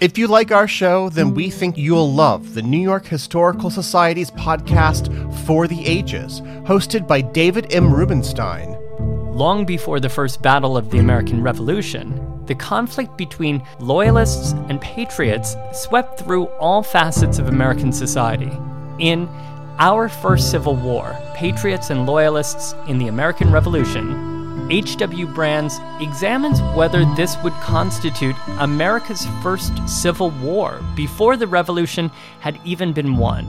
If you like our show, then we think you'll love the New York Historical Society's podcast, For the Ages, hosted by David M. Rubenstein. Long before the first battle of the American Revolution, the conflict between loyalists and patriots swept through all facets of American society. In Our First Civil War Patriots and Loyalists in the American Revolution, H.W. Brands examines whether this would constitute America's first civil war before the revolution had even been won.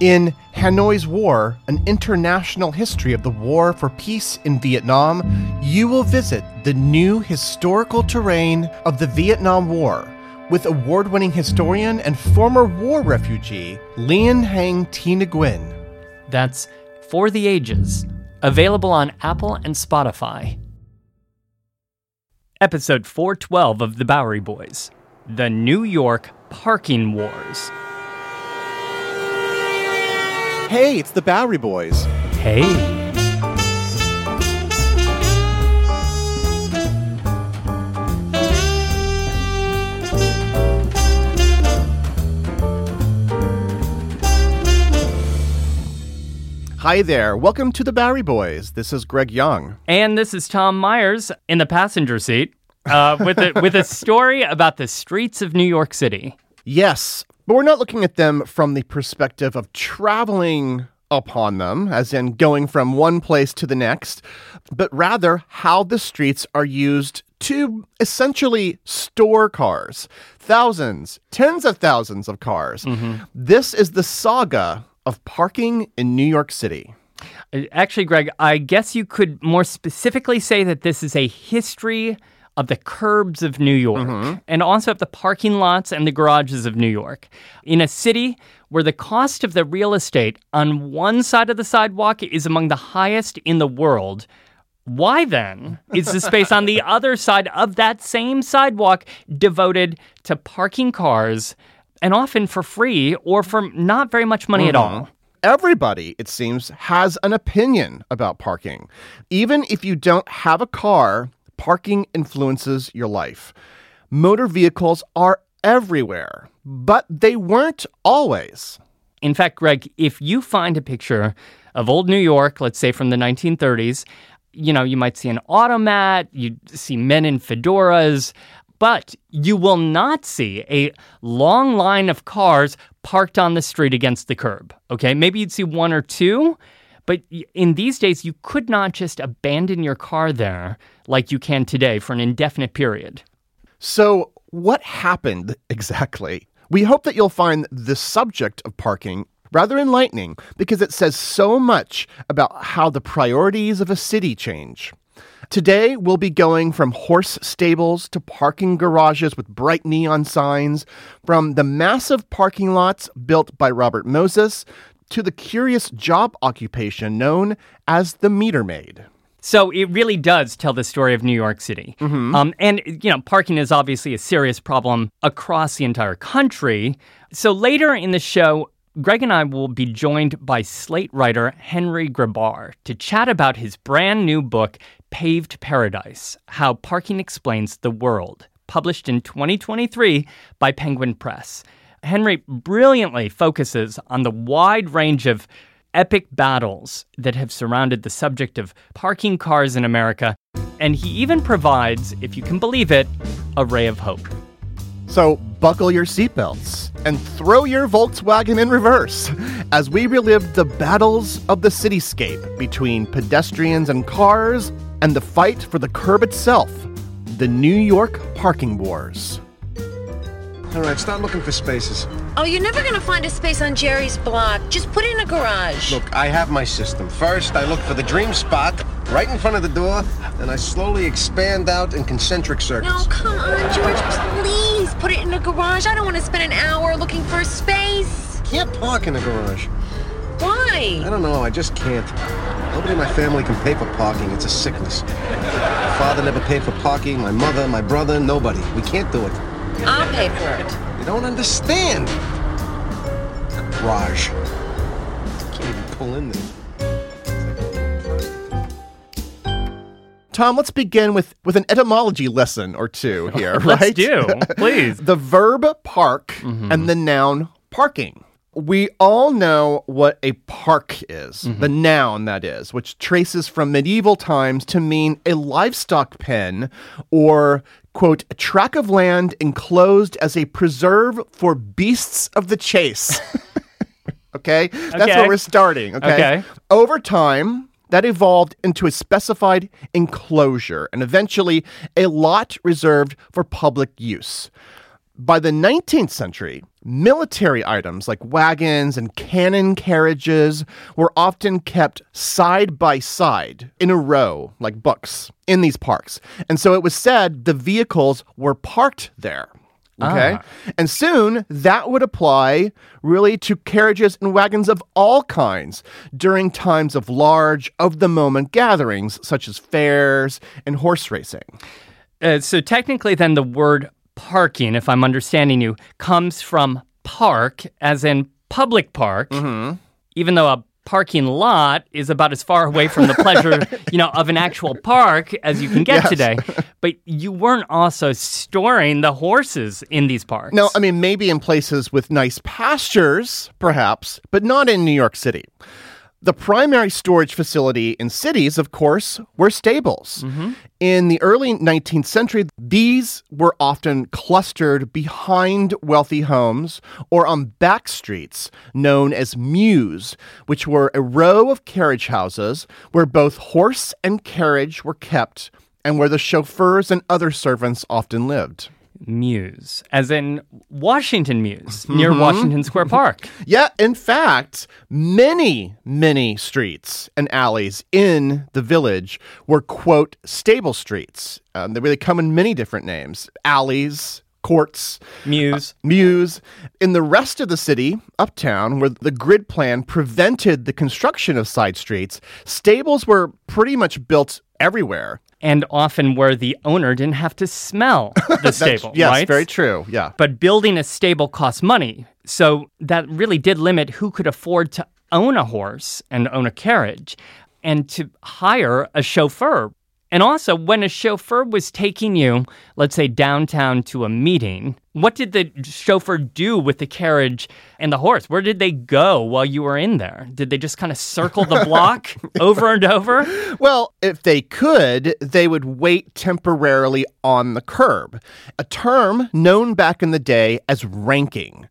In Hanoi's War, an international history of the war for peace in Vietnam, you will visit the new historical terrain of the Vietnam War with award winning historian and former war refugee Lien Hang T. Nguyen. That's For the Ages Available on Apple and Spotify. Episode 412 of The Bowery Boys The New York Parking Wars. Hey, it's the Bowery Boys. Hey. Hi there. Welcome to the Bowery Boys. This is Greg Young. And this is Tom Myers in the passenger seat uh, with, a, with a story about the streets of New York City. Yes, but we're not looking at them from the perspective of traveling upon them, as in going from one place to the next, but rather how the streets are used to essentially store cars. Thousands, tens of thousands of cars. Mm-hmm. This is the saga of parking in New York City. Uh, actually, Greg, I guess you could more specifically say that this is a history of the curbs of New York mm-hmm. and also of the parking lots and the garages of New York. In a city where the cost of the real estate on one side of the sidewalk is among the highest in the world. Why then is the space on the other side of that same sidewalk devoted to parking cars and often for free or for not very much money mm-hmm. at all. Everybody, it seems, has an opinion about parking. Even if you don't have a car, parking influences your life. Motor vehicles are everywhere, but they weren't always. In fact, Greg, if you find a picture of old New York, let's say from the 1930s, you know, you might see an automat, you see men in fedoras, but you will not see a long line of cars parked on the street against the curb. Okay, maybe you'd see one or two, but in these days, you could not just abandon your car there like you can today for an indefinite period. So, what happened exactly? We hope that you'll find the subject of parking rather enlightening because it says so much about how the priorities of a city change. Today, we'll be going from horse stables to parking garages with bright neon signs, from the massive parking lots built by Robert Moses to the curious job occupation known as the meter maid. So it really does tell the story of New York City. Mm-hmm. Um, and, you know, parking is obviously a serious problem across the entire country. So later in the show, Greg and I will be joined by Slate writer Henry Grabar to chat about his brand new book, Paved Paradise How Parking Explains the World, published in 2023 by Penguin Press. Henry brilliantly focuses on the wide range of epic battles that have surrounded the subject of parking cars in America, and he even provides, if you can believe it, a ray of hope. So, buckle your seatbelts and throw your Volkswagen in reverse as we relive the battles of the cityscape between pedestrians and cars and the fight for the curb itself, the New York parking wars. All right, start looking for spaces. Oh, you're never gonna find a space on Jerry's block. Just put it in a garage. Look, I have my system. First, I look for the dream spot right in front of the door, then I slowly expand out in concentric circles. No, come on, George. Please put it in a garage. I don't want to spend an hour looking for a space. Can't park in the garage. Why? I don't know, I just can't. Nobody in my family can pay for parking. It's a sickness. My father never paid for parking, my mother, my brother, nobody. We can't do it. I'll pay for it. You don't understand. Garage. Can't even pull in there. Tom, let's begin with, with an etymology lesson or two here, right? Let's do, please. the verb park mm-hmm. and the noun parking. We all know what a park is, mm-hmm. the noun that is, which traces from medieval times to mean a livestock pen or, quote, a tract of land enclosed as a preserve for beasts of the chase. okay? That's Okay. where we're starting, okay? Okay. Over time, that evolved into a specified enclosure and eventually a lot reserved for public use. By the 19th century, military items like wagons and cannon carriages were often kept side by side in a row, like books, in these parks. And so it was said the vehicles were parked there. Okay. And soon that would apply really to carriages and wagons of all kinds during times of large, of the moment gatherings such as fairs and horse racing. Uh, so technically, then the word parking, if I'm understanding you, comes from park, as in public park, mm-hmm. even though a parking lot is about as far away from the pleasure, you know, of an actual park as you can get Yes. today. But you weren't also storing the horses in these parks. No, I mean, maybe in places with nice pastures, perhaps, but not in New York City. The primary storage facility in cities, of course, were stables. Mm-hmm. In the early 19th century, these were often clustered behind wealthy homes or on back streets known as mews, which were a row of carriage houses where both horse and carriage were kept and where the chauffeurs and other servants often lived. Mews, as in Washington Mews, near Mm-hmm. Washington Square Park. Yeah, in fact, many, many streets and alleys in the village were, quote, stable streets. Um, they really come in many different names alleys, courts, Mews. Mews. In the rest of the city, uptown, where the grid plan prevented the construction of side streets, stables were pretty much built everywhere. And often where the owner didn't have to smell the stable, yes, right? very true. Yeah. But building a stable costs money. So that really did limit who could afford to own a horse and own a carriage and to hire a chauffeur. And also, when a chauffeur was taking you, let's say downtown to a meeting, what did the chauffeur do with the carriage and the horse? Where did they go while you were in there? Did they just kind of circle the block over and over? Well, if they could, they would wait temporarily on the curb, a term known back in the day as ranking.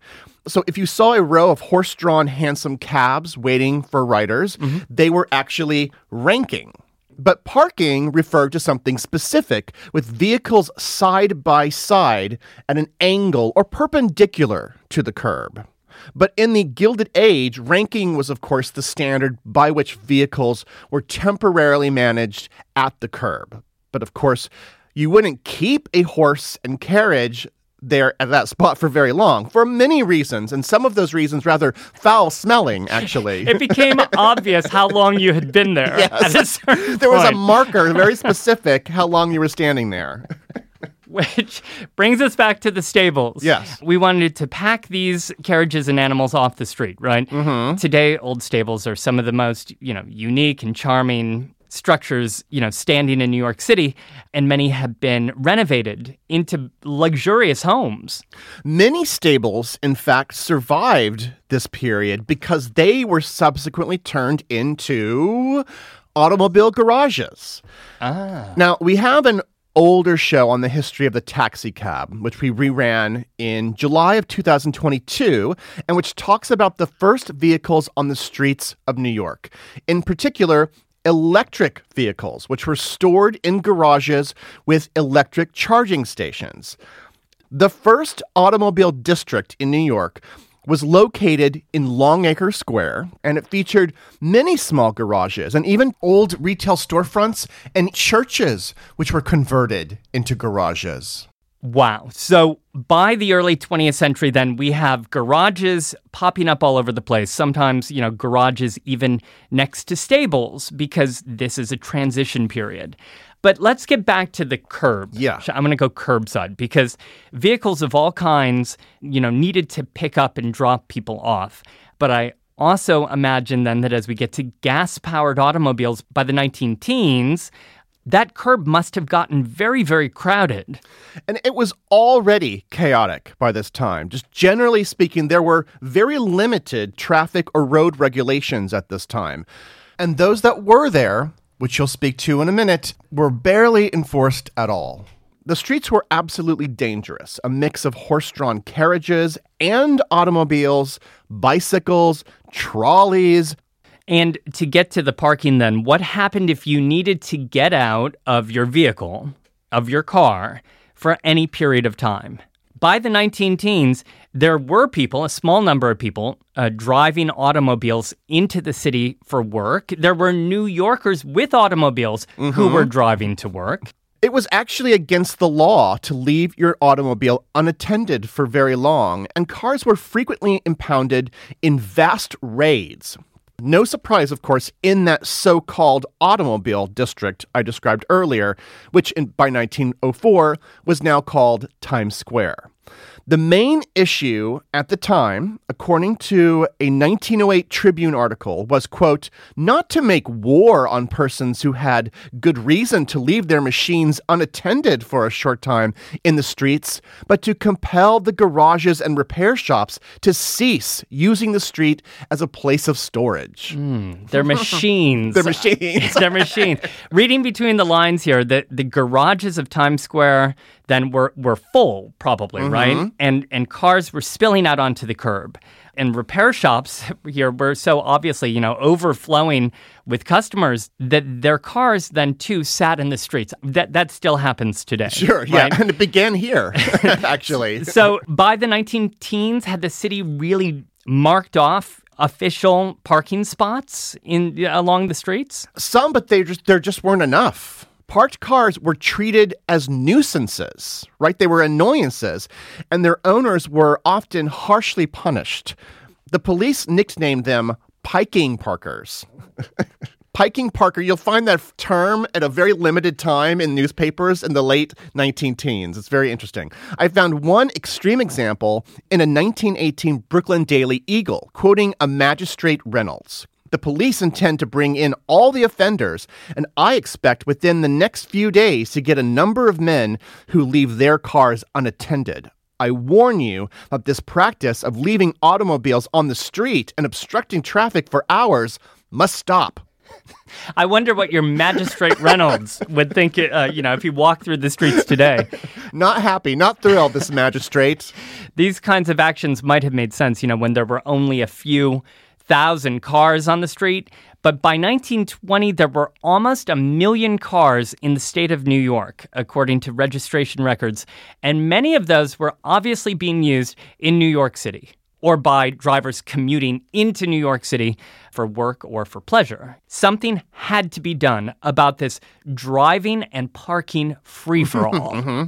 So if you saw a row of horse drawn hansom cabs waiting for riders, mm-hmm. they were actually ranking. But parking referred to something specific with vehicles side by side at an angle or perpendicular to the curb. But in the Gilded Age, ranking was, of course, the standard by which vehicles were temporarily managed at the curb. But of course, you wouldn't keep a horse and carriage there at that spot for very long for many reasons, and some of those reasons rather foul smelling, actually. It became obvious how long you had been there. A there was a marker, very specific, how long you were standing there. Which brings us back to the stables. Yes. We wanted to pack these carriages and animals off the street, right? Mm-hmm. Today, old stables are some of the most, you know, unique and charming structures, you know, standing in New York City, and many have been renovated into luxurious homes. Many stables, in fact, survived this period because they were subsequently turned into automobile garages. Ah. Now, we have an older show on the history of the taxi cab, which we reran in July of 2022, and which talks about the first vehicles on the streets of New York. In particular, electric vehicles, which were stored in garages with electric charging stations. The first automobile district in New York was located in Longacre Square, and it featured many small garages and even old retail storefronts and churches, which were converted into garages. Wow. So by the early 20th century, then we have garages popping up all over the place. Sometimes, you know, garages even next to stables because this is a transition period. But let's get back to the curb. Yeah. I'm going to go curbside because vehicles of all kinds, you know, needed to pick up and drop people off. But I also imagine then that as we get to gas powered automobiles by the 19 teens, that curb must have gotten very, very crowded. And it was already chaotic by this time. Just generally speaking, there were very limited traffic or road regulations at this time. And those that were there which you'll speak to in a minute, were barely enforced at all. The streets were absolutely dangerous a mix of horse drawn carriages and automobiles, bicycles, trolleys. And to get to the parking, then, what happened if you needed to get out of your vehicle, of your car, for any period of time? By the 19 teens, there were people, a small number of people, uh, driving automobiles into the city for work. There were New Yorkers with automobiles mm-hmm. who were driving to work. It was actually against the law to leave your automobile unattended for very long, and cars were frequently impounded in vast raids. No surprise, of course, in that so called automobile district I described earlier, which in, by 1904 was now called Times Square. The main issue at the time, according to a 1908 Tribune article, was, quote, not to make war on persons who had good reason to leave their machines unattended for a short time in the streets, but to compel the garages and repair shops to cease using the street as a place of storage. Mm, they're machines. they're machines. they're machines. Reading between the lines here, the, the garages of Times Square then were, were full, probably, mm-hmm. right? And, and cars were spilling out onto the curb. And repair shops here were so obviously, you know, overflowing with customers that their cars then too sat in the streets. That that still happens today. Sure, yeah, and it began here, actually. so by the 19 teens, had the city really marked off official parking spots in along the streets? Some, but they just there just weren't enough parked cars were treated as nuisances, right? They were annoyances, and their owners were often harshly punished. The police nicknamed them piking parkers. piking parker, you'll find that term at a very limited time in newspapers in the late 19 teens. It's very interesting. I found one extreme example in a 1918 Brooklyn Daily Eagle, quoting a magistrate Reynolds. The police intend to bring in all the offenders, and I expect within the next few days to get a number of men who leave their cars unattended. I warn you that this practice of leaving automobiles on the street and obstructing traffic for hours must stop. I wonder what your magistrate Reynolds would think, uh, you know, if he walked through the streets today. Not happy, not thrilled, this magistrate. These kinds of actions might have made sense, you know, when there were only a few thousand cars on the street, but by 1920, there were almost a million cars in the state of New York, according to registration records, and many of those were obviously being used in New York City or by drivers commuting into New York City for work or for pleasure. Something had to be done about this driving and parking free for all. mm-hmm.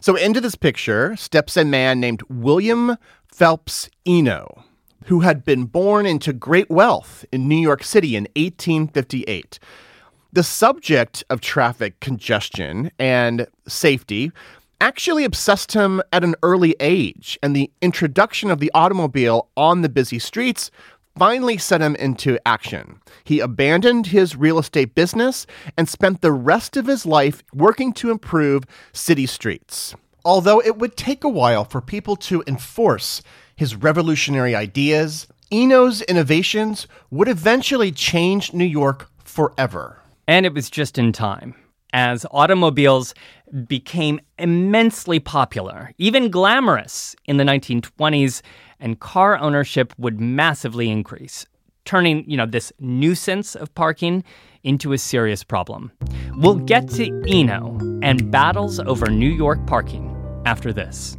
So, into this picture steps a man named William Phelps Eno who had been born into great wealth in New York City in 1858. The subject of traffic congestion and safety actually obsessed him at an early age, and the introduction of the automobile on the busy streets finally set him into action. He abandoned his real estate business and spent the rest of his life working to improve city streets. Although it would take a while for people to enforce his revolutionary ideas, Eno's innovations would eventually change New York forever. And it was just in time. As automobiles became immensely popular, even glamorous in the 1920s, and car ownership would massively increase, turning, you know, this nuisance of parking into a serious problem. We'll get to Eno and battles over New York parking after this.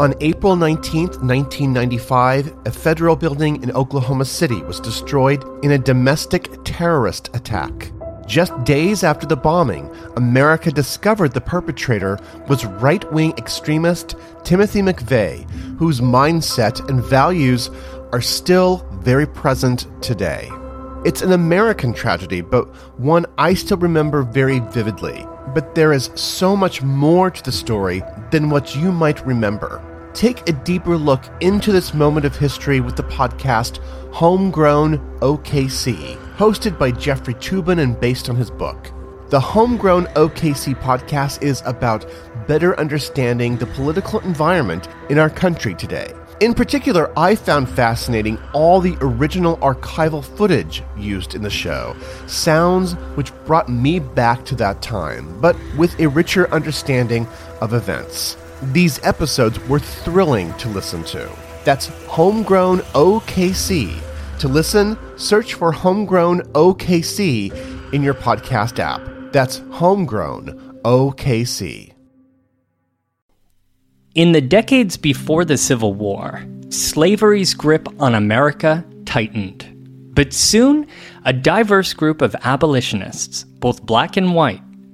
On April 19, 1995, a federal building in Oklahoma City was destroyed in a domestic terrorist attack. Just days after the bombing, America discovered the perpetrator was right wing extremist Timothy McVeigh, whose mindset and values are still very present today. It's an American tragedy, but one I still remember very vividly. But there is so much more to the story than what you might remember. Take a deeper look into this moment of history with the podcast Homegrown OKC, hosted by Jeffrey Toobin and based on his book. The Homegrown OKC podcast is about better understanding the political environment in our country today. In particular, I found fascinating all the original archival footage used in the show, sounds which brought me back to that time, but with a richer understanding of events. These episodes were thrilling to listen to. That's Homegrown OKC. To listen, search for Homegrown OKC in your podcast app. That's Homegrown OKC. In the decades before the Civil War, slavery's grip on America tightened. But soon, a diverse group of abolitionists, both black and white,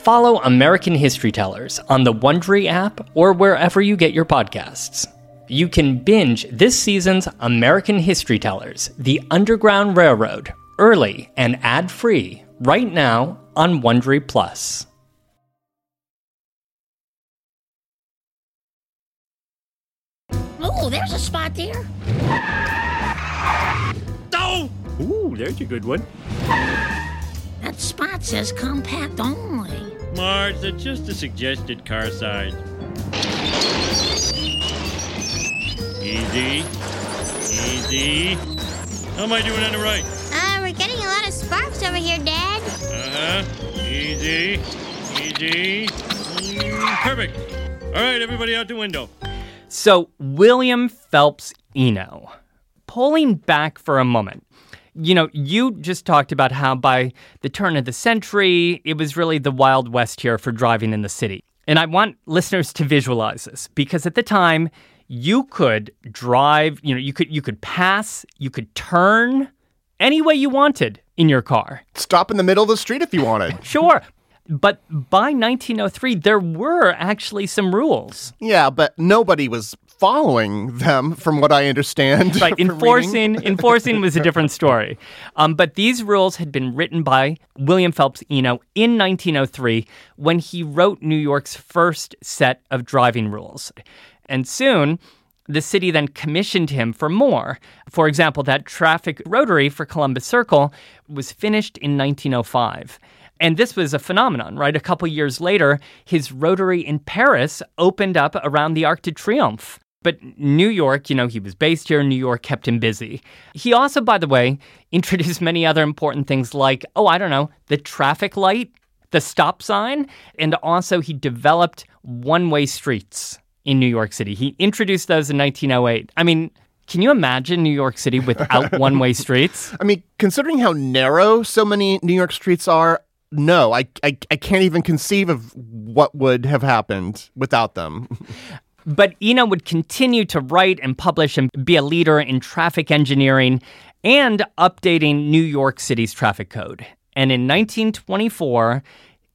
Follow American History Tellers on the Wondery app or wherever you get your podcasts. You can binge this season's American History Tellers, The Underground Railroad, early and ad-free right now on Wondery Plus. Oh, there's a spot there. Oh! Ooh, there's a good one. That spot says compact only. Marge, that's just a suggested car size. Easy. Easy. How am I doing on the right? Uh, we're getting a lot of sparks over here, Dad. Uh huh. Easy. Easy. Mm, perfect. All right, everybody out the window. So, William Phelps Eno. Pulling back for a moment, you know, you just talked about how by the turn of the century, it was really the Wild West here for driving in the city. And I want listeners to visualize this because at the time, you could drive, you know, you could you could pass, you could turn any way you wanted in your car. Stop in the middle of the street if you wanted. Sure. But by 1903, there were actually some rules. Yeah, but nobody was following them, from what I understand. Right, enforcing enforcing was a different story. Um, but these rules had been written by William Phelps Eno in 1903 when he wrote New York's first set of driving rules. And soon, the city then commissioned him for more. For example, that traffic rotary for Columbus Circle was finished in 1905. And this was a phenomenon, right? A couple years later, his rotary in Paris opened up around the Arc de Triomphe. But New York, you know, he was based here in New York, kept him busy. He also, by the way, introduced many other important things like, oh, I don't know, the traffic light, the stop sign, and also he developed one way streets in New York City. He introduced those in 1908. I mean, can you imagine New York City without one way streets? I mean, considering how narrow so many New York streets are, no, I, I, I can't even conceive of what would have happened without them. But Eno would continue to write and publish and be a leader in traffic engineering and updating New York City's traffic code. And in 1924,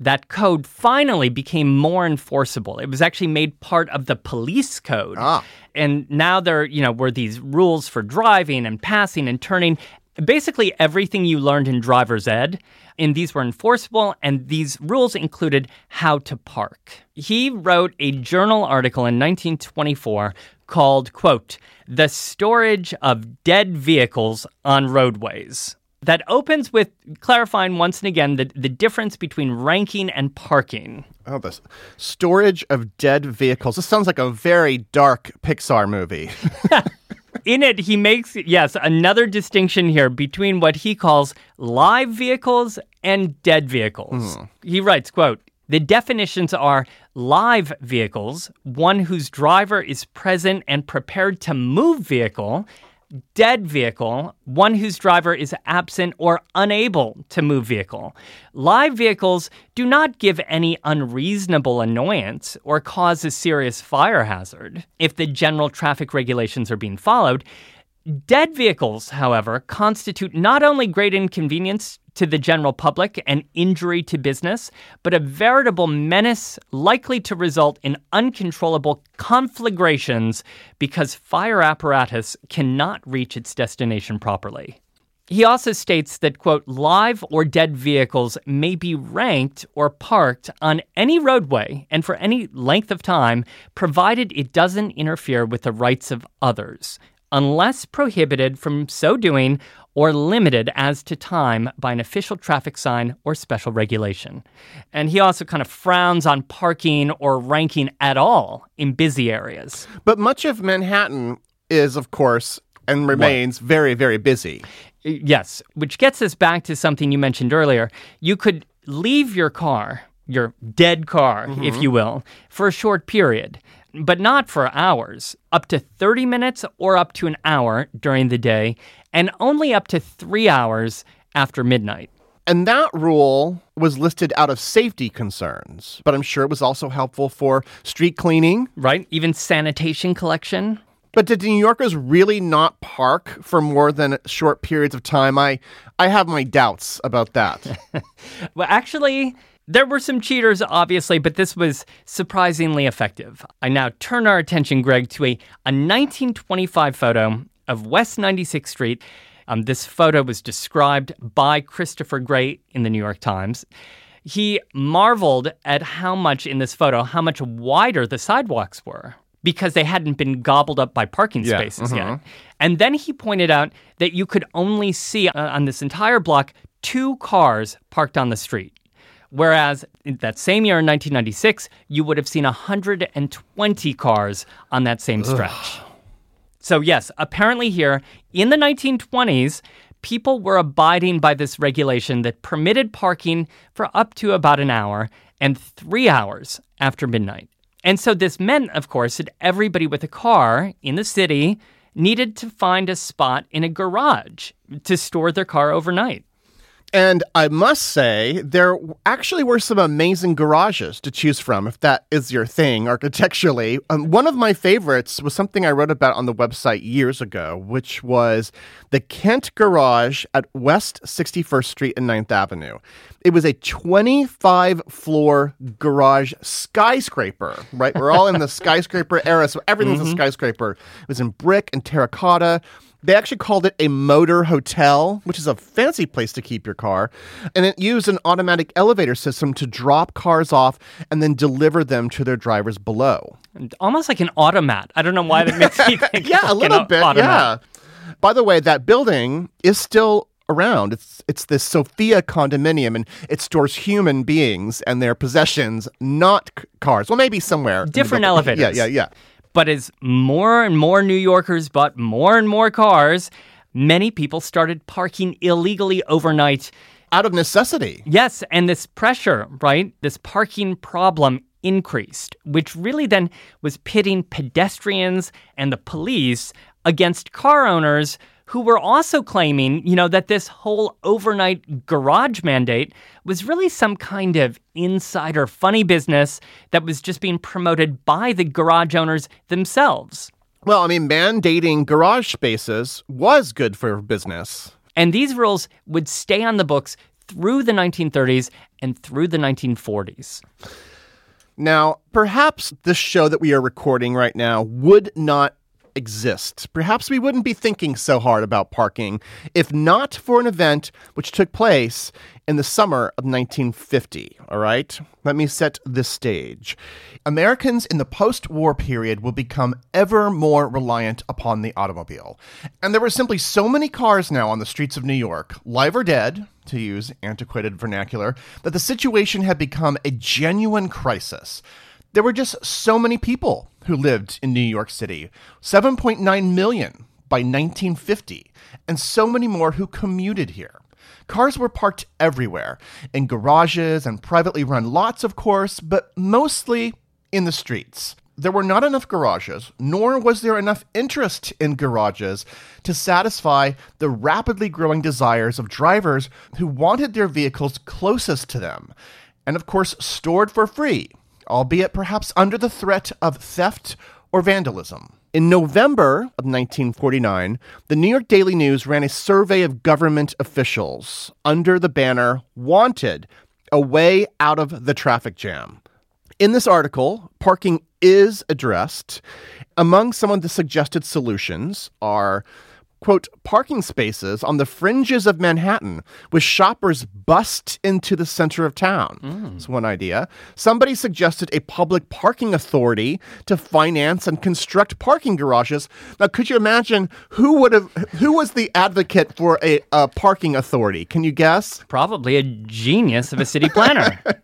that code finally became more enforceable. It was actually made part of the police code. Ah. And now there, you know, were these rules for driving and passing and turning. Basically everything you learned in driver's ed, and these were enforceable, and these rules included how to park. He wrote a journal article in 1924 called, quote, The Storage of Dead Vehicles on Roadways that opens with clarifying once and again the, the difference between ranking and parking. Oh, this storage of dead vehicles. This sounds like a very dark Pixar movie. In it, he makes, yes, another distinction here between what he calls live vehicles and dead vehicles. Hmm. He writes, quote, the definitions are live vehicles, one whose driver is present and prepared to move vehicle, dead vehicle, one whose driver is absent or unable to move vehicle. Live vehicles do not give any unreasonable annoyance or cause a serious fire hazard if the general traffic regulations are being followed. Dead vehicles, however, constitute not only great inconvenience to the general public and injury to business, but a veritable menace likely to result in uncontrollable conflagrations because fire apparatus cannot reach its destination properly. He also states that, quote, live or dead vehicles may be ranked or parked on any roadway and for any length of time, provided it doesn't interfere with the rights of others, unless prohibited from so doing or limited as to time by an official traffic sign or special regulation. And he also kind of frowns on parking or ranking at all in busy areas. but much of Manhattan is, of course, and remains very, very busy. Yes, which gets us back to something you mentioned earlier. You could leave your car, your dead car, if mm-hmm. you will, for a short period, but not for hours, up to 30 minutes or up to an hour during the day, and only up to three hours after midnight. And that rule was listed out of safety concerns, but I'm sure it was also helpful for street cleaning. Right? Even sanitation collection. But did New Yorkers really not park for more than short periods of time? I, I have my doubts about that. Well, actually, there were some cheaters, obviously, but this was surprisingly effective. I now turn our attention, Greg, to a, a 1925 photo of West 96th Street. Um, this photo was described by Christopher Gray in the New York Times. He marveled at how much in this photo, how much wider the sidewalks were because they hadn't been gobbled up by parking Yeah, spaces yet. And then he pointed out that you could only see uh, on this entire block two cars parked on the street. Whereas in that same year in 1996, you would have seen 120 cars on that same stretch. So, yes, apparently here in the 1920s, people were abiding by this regulation that permitted parking for up to about an hour and three hours after midnight. And so this meant, of course, that everybody with a car in the city needed to find a spot in a garage to store their car overnight. And I must say, there actually were some amazing garages to choose from, if that is your thing architecturally. Um, one of my favorites was something I wrote about on the website years ago, which was the Kent Garage at West 61st Street and 9th Avenue. It was a 25 floor garage skyscraper, right? We're all in the skyscraper era, so everything's a skyscraper. It was in brick and terracotta. They actually called it a motor hotel, which is a fancy place to keep your car. And it used an automatic elevator system to drop cars off and then deliver them to their drivers below. Almost like an automat. I don't know why that makes me think. Yeah, like a little bit. automat. Yeah. By the way, that building is still around. It's it's this Sofia condominium, and it stores human beings and their possessions, not c- cars. Well, maybe somewhere Different elevators. Yeah, yeah, yeah. But as more and more New Yorkers bought more and more cars, many people started parking illegally overnight. Out of necessity. Yes, and this pressure, right? This parking problem increased, which really then was pitting pedestrians and the police against car owners who were also claiming, you know, that this whole overnight garage mandate was really some kind of insider funny business that was just being promoted by the garage owners themselves. Well, I mean, mandating garage spaces was good for business. And these rules would stay on the books through the 1930s and through the 1940s. Now, perhaps the show that we are recording right now would not exist. Perhaps we wouldn't be thinking so hard about parking if not for an event which took place in the summer of 1950. All right? Let me set the stage. Americans in the post war period will become ever more reliant upon the automobile. And there were simply so many cars now on the streets of New York, live or dead, to use antiquated vernacular, that the situation had become a genuine crisis. There were just so many people who lived in New York City 7.9 million by 1950, and so many more who commuted here. Cars were parked everywhere, in garages and privately run lots, of course, but mostly in the streets. There were not enough garages, nor was there enough interest in garages to satisfy the rapidly growing desires of drivers who wanted their vehicles closest to them, and of course, stored for free, albeit perhaps under the threat of theft or vandalism. In November of 1949, the New York Daily News ran a survey of government officials under the banner Wanted, a way out of the traffic jam. In this article, parking is addressed. Among some of the suggested solutions are quote, parking spaces on the fringes of Manhattan with shoppers bust into the center of town. Mm. That's one idea. Somebody suggested a public parking authority to finance and construct parking garages. Now, could you imagine who would have who was the advocate for a, a parking authority? Can you guess? Probably a genius of a city planner.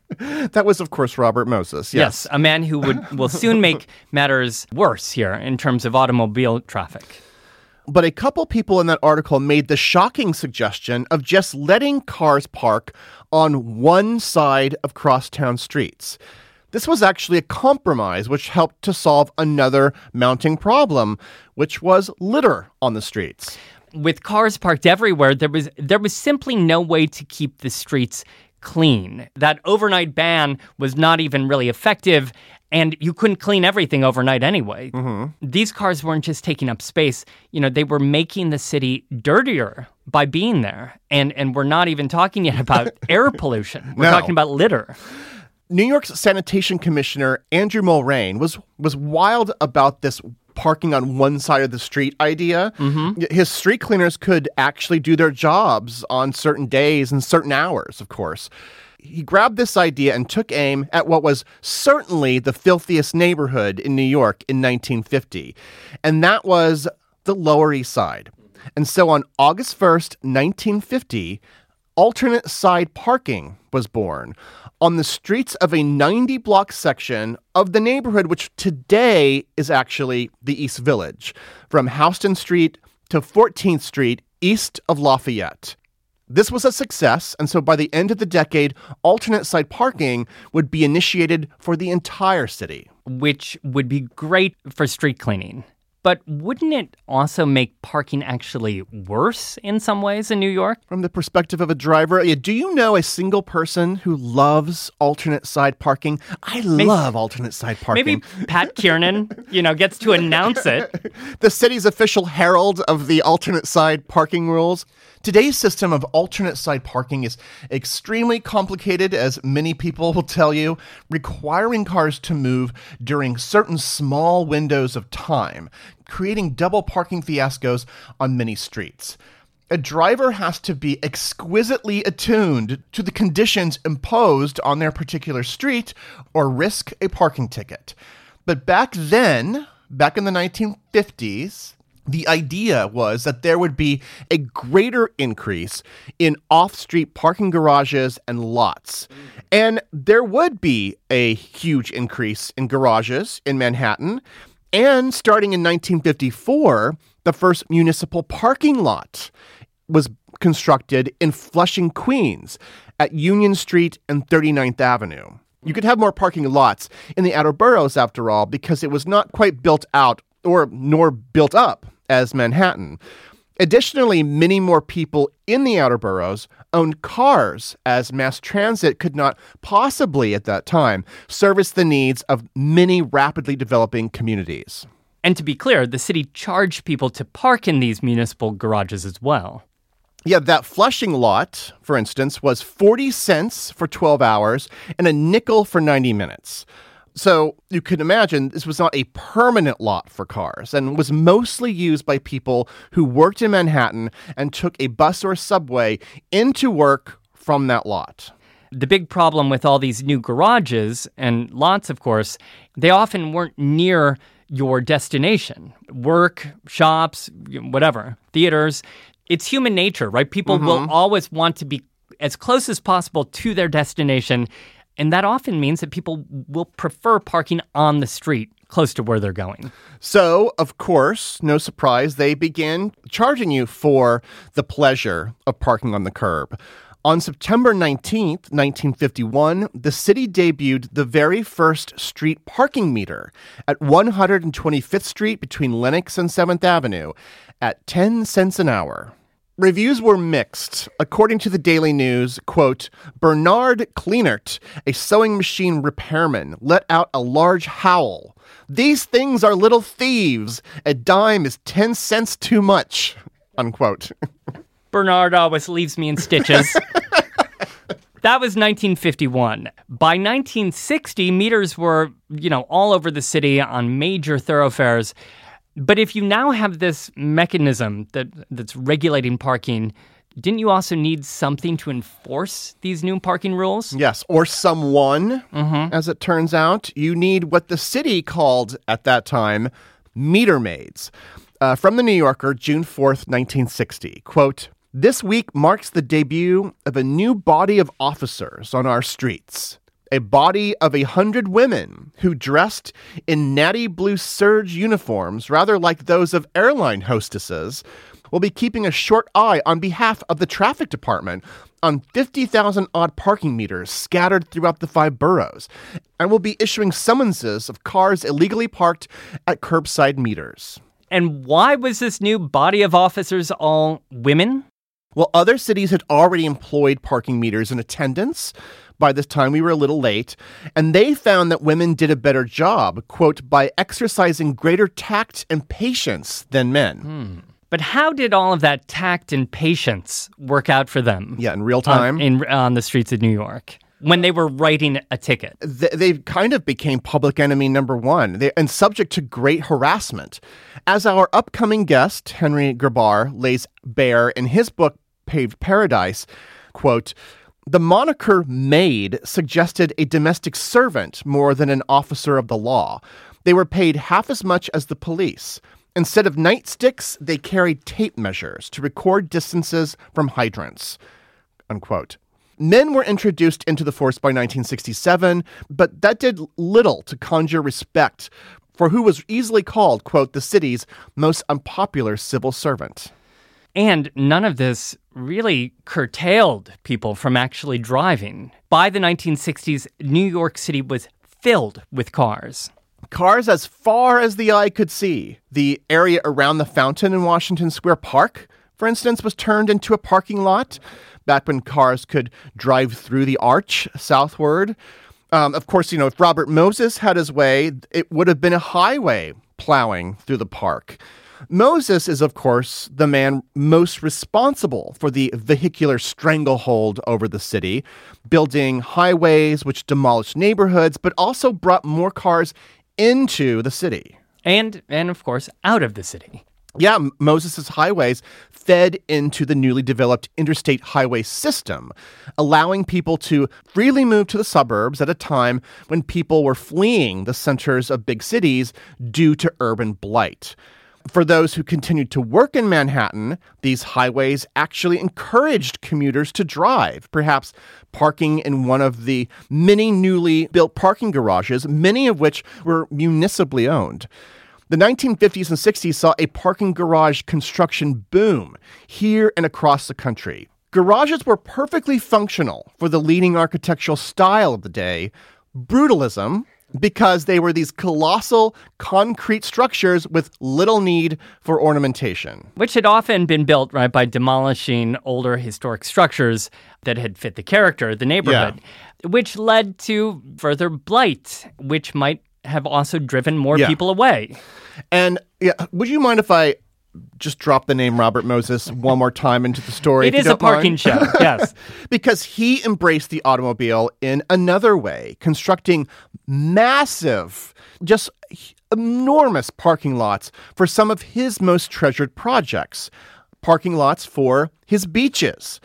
That was, of course, Robert Moses. yes, a man who would will soon make matters worse here in terms of automobile traffic. But a couple people in that article made the shocking suggestion of just letting cars park on one side of crosstown streets. This was actually a compromise which helped to solve another mounting problem, which was litter on the streets. With cars parked everywhere, there was there was simply no way to keep the streets clean. That overnight ban was not even really effective, and you couldn't clean everything overnight anyway. Mm-hmm. These cars weren't just taking up space, you know, they were making the city dirtier by being there. And and we're not even talking yet about air pollution. We're No. talking about litter. New York's sanitation commissioner Andrew Mulrain was was wild about this parking on one side of the street idea. Mm-hmm. Y- His street cleaners could actually do their jobs on certain days and certain hours, of course. He grabbed this idea and took aim at what was certainly the filthiest neighborhood in New York in 1950, and that was the Lower East Side. And so on August 1st, 1950, alternate side parking was born on the streets of a 90 block section of the neighborhood, which today is actually the East Village, from Houston Street to 14th Street, east of Lafayette. This was a success, and so by the end of the decade, alternate side parking would be initiated for the entire city. which would be great for street cleaning. But wouldn't it also make parking actually worse in some ways in New York? From the perspective of a driver, yeah, do you know a single person who loves alternate side parking? I love alternate side parking. Maybe Pat Kiernan, you know, gets to announce it. the city's official herald of the alternate side parking rules. Today's system of alternate side parking is extremely complicated, as many people will tell you, requiring cars to move during certain small windows of time, creating double parking fiascos on many streets. A driver has to be exquisitely attuned to the conditions imposed on their particular street or risk a parking ticket. But back then, back in the 1950s, the idea was that there would be a greater increase in off street parking garages and lots. And there would be a huge increase in garages in Manhattan. And starting in 1954, the first municipal parking lot was constructed in Flushing, Queens, at Union Street and 39th Avenue. You could have more parking lots in the outer boroughs, after all, because it was not quite built out or nor built up as Manhattan. Additionally, many more people in the outer boroughs owned cars, as mass transit could not possibly at that time service the needs of many rapidly developing communities. And to be clear, the city charged people to park in these municipal garages as well. Yeah, that Flushing lot, for instance, was 40 cents for 12 hours and a nickel for 90 minutes. So you can imagine this was not a permanent lot for cars and was mostly used by people who worked in Manhattan and took a bus or subway into work from that lot. The big problem with all these new garages and lots, of course, they often weren't near your destination work, shops, whatever, theaters. It's human nature, right? People mm-hmm. will always want to be as close as possible to their destination and that often means that people will prefer parking on the street close to where they're going. So, of course, no surprise, they begin charging you for the pleasure of parking on the curb. On September 19th, 1951, the city debuted the very first street parking meter at 125th Street between Lenox and 7th Avenue at 10 cents an hour. Reviews were mixed. According to the Daily News, quote, Bernard Kleinert, a sewing machine repairman, let out a large howl. These things are little thieves. A dime is 10 cents too much, unquote. Bernard always leaves me in stitches. That was 1951. By 1960, meters were, you know, all over the city on major thoroughfares. But if you now have this mechanism that that's regulating parking, didn't you also need something to enforce these new parking rules? Yes, or someone, mm-hmm. as it turns out. You need what the city called at that time meter maids. Uh, from the New Yorker, June 4th, 1960. Quote, this week marks the debut of a new body of officers on our streets a body of a hundred women who dressed in natty blue serge uniforms, rather like those of airline hostesses, will be keeping a short eye on behalf of the traffic department on 50,000 odd parking meters scattered throughout the five boroughs, and will be issuing summonses of cars illegally parked at curbside meters. And why was this new body of officers all women? Well, other cities had already employed parking meters in attendance, by this time we were a little late, and they found that women did a better job, quote, by exercising greater tact and patience than men. Hmm. But how did all of that tact and patience work out for them? Yeah, in real time. On, in, on the streets of New York when they were writing a ticket. They, they, kind of became public enemy number one they, and subject to great harassment. As our upcoming guest, Henry Grabar, lays bare in his book, Paved Paradise, quote, the moniker maid suggested a domestic servant more than an officer of the law. They were paid half as much as the police. Instead of nightsticks, they carried tape measures to record distances from hydrants. Unquote. Men were introduced into the force by 1967, but that did little to conjure respect for who was easily called, quote, the city's most unpopular civil servant. And none of this really curtailed people from actually driving. By the 1960s, New York City was filled with cars. Cars as far as the eye could see. The area around the fountain in Washington Square Park, for instance, was turned into a parking lot back when cars could drive through the arch southward. Um, of course, you know, if Robert Moses had his way, it would have been a highway plowing through the park. Moses is, of course, the man most responsible for the vehicular stranglehold over the city, building highways which demolished neighborhoods, but also brought more cars into the city. And, and of course, out of the city. Yeah, Moses' highways fed into the newly developed interstate highway system, allowing people to freely move to the suburbs at a time when people were fleeing the centers of big cities due to urban blight. For those who continued to work in Manhattan, these highways actually encouraged commuters to drive, perhaps parking in one of the many newly built parking garages, many of which were municipally owned. The 1950s and 60s saw a parking garage construction boom here and across the country. Garages were perfectly functional for the leading architectural style of the day brutalism, because they were these colossal concrete structures with little need for ornamentation. Which had often been built, right, by demolishing older historic structures that had fit the character the neighborhood, which led to further blight, which might have also driven more Yeah. people away. And yeah, would you mind if I just drop the name Robert Moses one more time into the story? It is a parking show, yes. because he embraced the automobile in another way, constructing massive, just enormous parking lots for some of his most treasured projects. Parking lots for his beaches.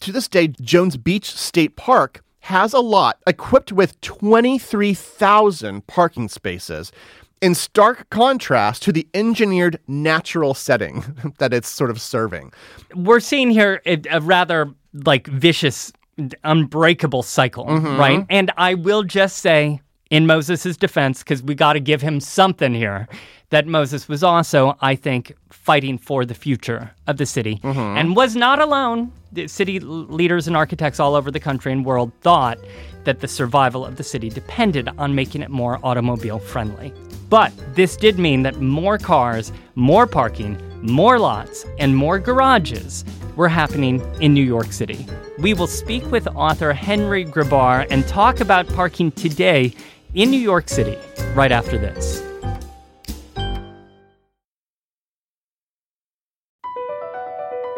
To this day, Jones Beach State Park has a lot equipped with 23,000 parking spaces. In stark contrast to the engineered natural setting that it's sort of serving. We're seeing here a, a rather like vicious, unbreakable cycle, Mhm. right? And I will just say, in Moses' defense, because we got to give him something here, that Moses was also, I think, fighting for the future of the city Mhm. and was not alone. The city leaders and architects all over the country and world thought that the survival of the city depended on making it more automobile friendly. But this did mean that more cars, more parking, more lots, and more garages were happening in New York City. We will speak with author Henry Grabar and talk about parking today in New York City right after this.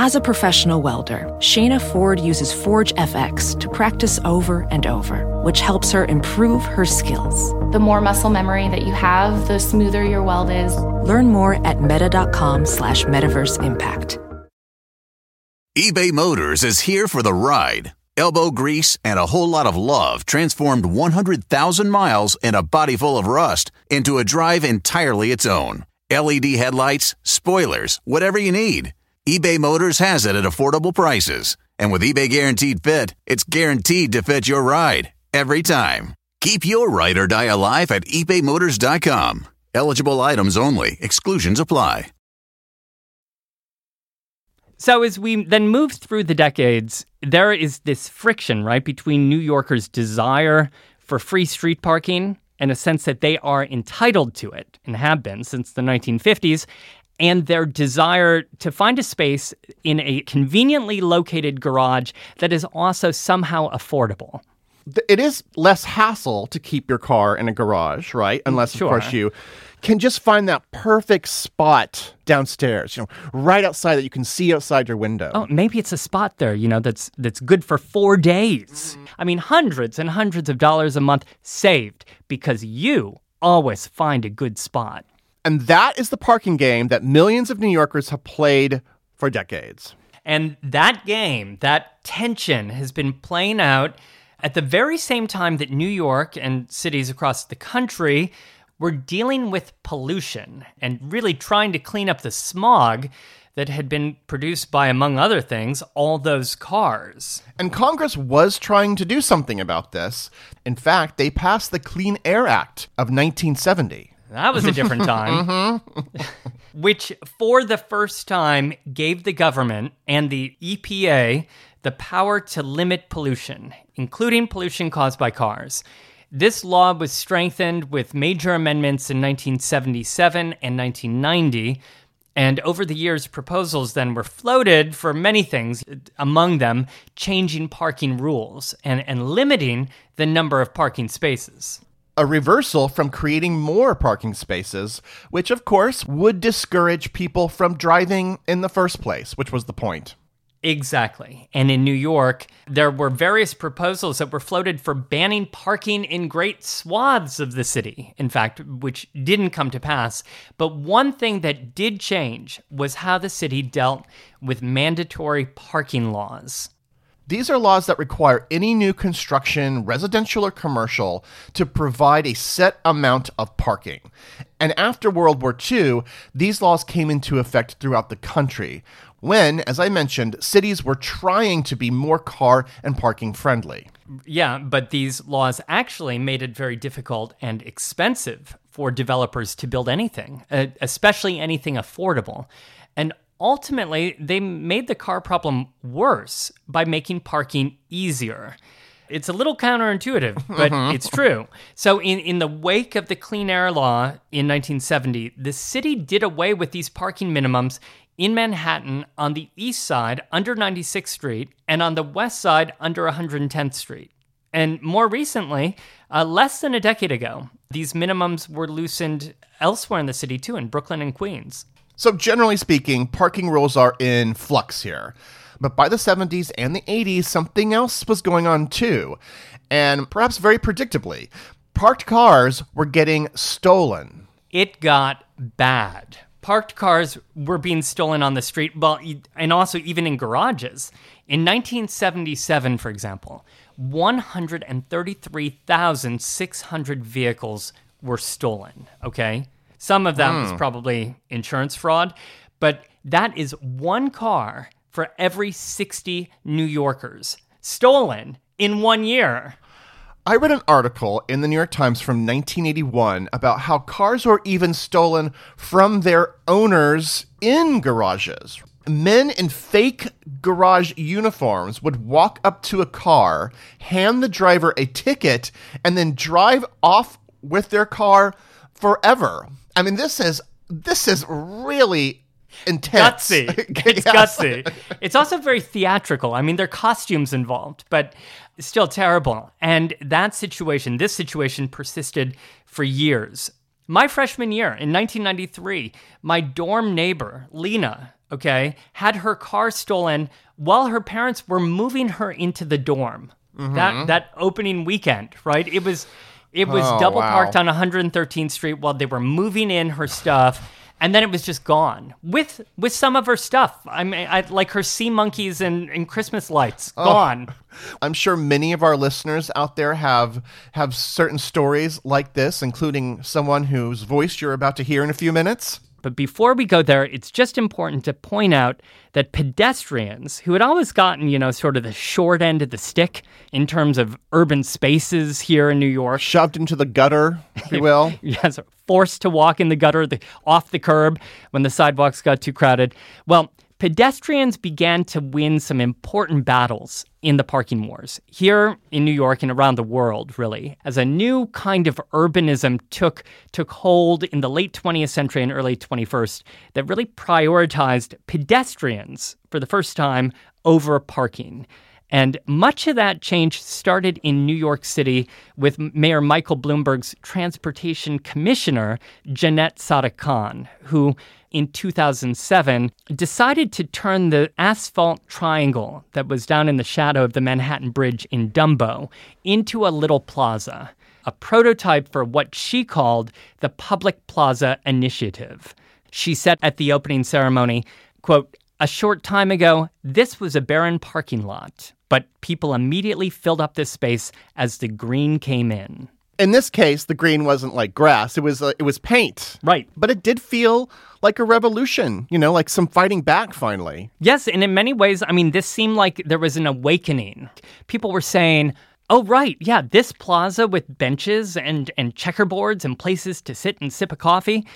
As a professional welder, Shayna Ford uses Forge FX to practice over and over, which helps her improve her skills. The more muscle memory that you have, the smoother your weld is. Learn more at meta.com slash metaverse impact. eBay Motors is here for the ride. Elbow grease and a whole lot of love transformed 100,000 miles and a body full of rust into a drive entirely its own. LED headlights, spoilers, whatever you need. eBay Motors has it at affordable prices. And with eBay Guaranteed Fit, it's guaranteed to fit your ride every time. Keep your ride or die alive at ebaymotors.com. Eligible items only, exclusions apply. So as we then move through the decades, there is this friction, right, between New Yorkers' desire for free street parking and a sense that they are entitled to it and have been since the 1950s, and their desire to find a space in a conveniently located garage that is also somehow affordable. it is less hassle to keep your car in a garage, right? Unless, Sure. of course, you can just find that perfect spot downstairs, you know, right outside that you can see outside your window. Oh, maybe it's a spot there, you know, that's that's good for 4 days. I mean, hundreds and hundreds of dollars a month saved because you always find a good spot. And that is the parking game that millions of New Yorkers have played for decades. And that game, that tension has been playing out at the very same time that New York and cities across the country were dealing with pollution and really trying to clean up the smog that had been produced by, among other things, all those cars. And Congress was trying to do something about this. In fact, they passed the Clean Air Act of 1970. That was a different time. Mm-hmm. Which, for the first time, gave the government and the EPA the power to limit pollution, including pollution caused by cars. This law was strengthened with major amendments in 1977 and 1990. And over the years, proposals then were floated for many things, among them changing parking rules and, and limiting the number of parking spaces. A reversal from creating more parking spaces, which of course would discourage people from driving in the first place, which was the point. Exactly. And in New York, there were various proposals that were floated for banning parking in great swaths of the city, in fact, which didn't come to pass. But one thing that did change was how the city dealt with mandatory parking laws. These are laws that require any new construction, residential or commercial, to provide a set amount of parking. And after World War II, these laws came into effect throughout the country, when, as I mentioned, cities were trying to be more car and parking friendly. Yeah, but these laws actually made it very difficult and expensive for developers to build anything, uh, especially anything affordable. And ultimately, they made the car problem worse by making parking easier. It's a little counterintuitive, but it's true. So, in, in the wake of the Clean Air Law in 1970, the city did away with these parking minimums in Manhattan on the east side under 96th Street and on the west side under 110th Street. And more recently, uh, less than a decade ago, these minimums were loosened elsewhere in the city too, in Brooklyn and Queens. So, generally speaking, parking rules are in flux here. But by the 70s and the 80s, something else was going on too. And perhaps very predictably, parked cars were getting stolen. It got bad. Parked cars were being stolen on the street, well, and also even in garages. In 1977, for example, 133,600 vehicles were stolen, okay? Some of that was hmm. probably insurance fraud, but that is one car for every 60 New Yorkers stolen in one year. I read an article in the New York Times from 1981 about how cars were even stolen from their owners in garages. Men in fake garage uniforms would walk up to a car, hand the driver a ticket, and then drive off with their car forever. I mean, this is this is really intense. Gutsy. It's gutsy. It's also very theatrical. I mean, there are costumes involved, but still terrible. And that situation, this situation persisted for years. My freshman year in 1993, my dorm neighbor, Lena, okay, had her car stolen while her parents were moving her into the dorm. That mm-hmm. that opening weekend, right? It was it was Oh, double wow. parked on 113th Street while they were moving in her stuff, and then it was just gone with with some of her stuff. I mean, I, like her sea monkeys and, and Christmas lights Oh. gone. I'm sure many of our listeners out there have have certain stories like this, including someone whose voice you're about to hear in a few minutes. But before we go there, it's just important to point out that pedestrians, who had always gotten, you know, sort of the short end of the stick in terms of urban spaces here in New York, Shoved into the gutter, if you will. yes, forced to walk in the gutter, the, off the curb when the sidewalks got too crowded. Well, pedestrians began to win some important battles in the parking wars here in New York and around the world, really, as a new kind of urbanism took took hold in the late 20th century and early 21st that really prioritized pedestrians for the first time over parking. And much of that change started in New York City with Mayor Michael Bloomberg's transportation commissioner, Janette Sadik-Khan, who in 2007 decided to turn the asphalt triangle that was down in the shadow of the Manhattan Bridge in Dumbo into a little plaza, a prototype for what she called the Public Plaza Initiative. She said at the opening ceremony, quote, a short time ago, this was a barren parking lot, but people immediately filled up this space as the green came in. In this case, the green wasn't like grass; it was uh, it was paint. Right. But it did feel like a revolution. You know, like some fighting back finally. Yes, and in many ways, I mean, this seemed like there was an awakening. People were saying, oh, right, yeah, this plaza with benches and, and checkerboards and places to sit and sip a coffee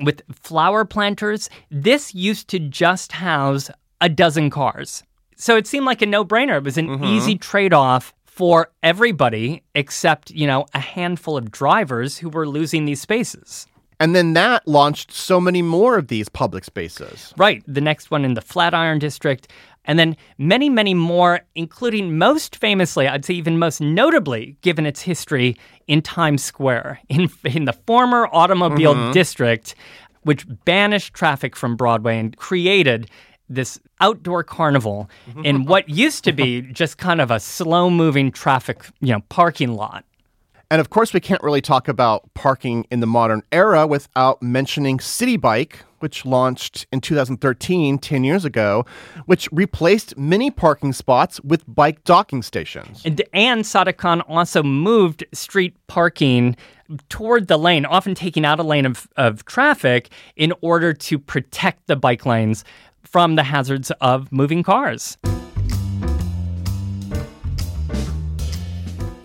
with flower planters, this used to just house a dozen cars. So it seemed like a no brainer. It was an easy trade off for everybody except, you know, a handful of drivers who were losing these spaces. And then that launched so many more of these public spaces. Right. The next one in the Flatiron District. and then many, many more, including most famously, I'd say even most notably, given its history, in Times Square, in, in the former automobile Mhm. district, which banished traffic from Broadway and created this outdoor carnival mm-hmm. in what used to be just kind of a slow moving traffic, you know, parking lot. And of course, we can't really talk about parking in the modern era without mentioning Citi Bike, which launched in 2013, 10 years ago, which replaced many parking spots with bike docking stations. And, and also moved street parking toward the lane, often taking out a lane of, of traffic in order to protect the bike lanes from the hazards of moving cars.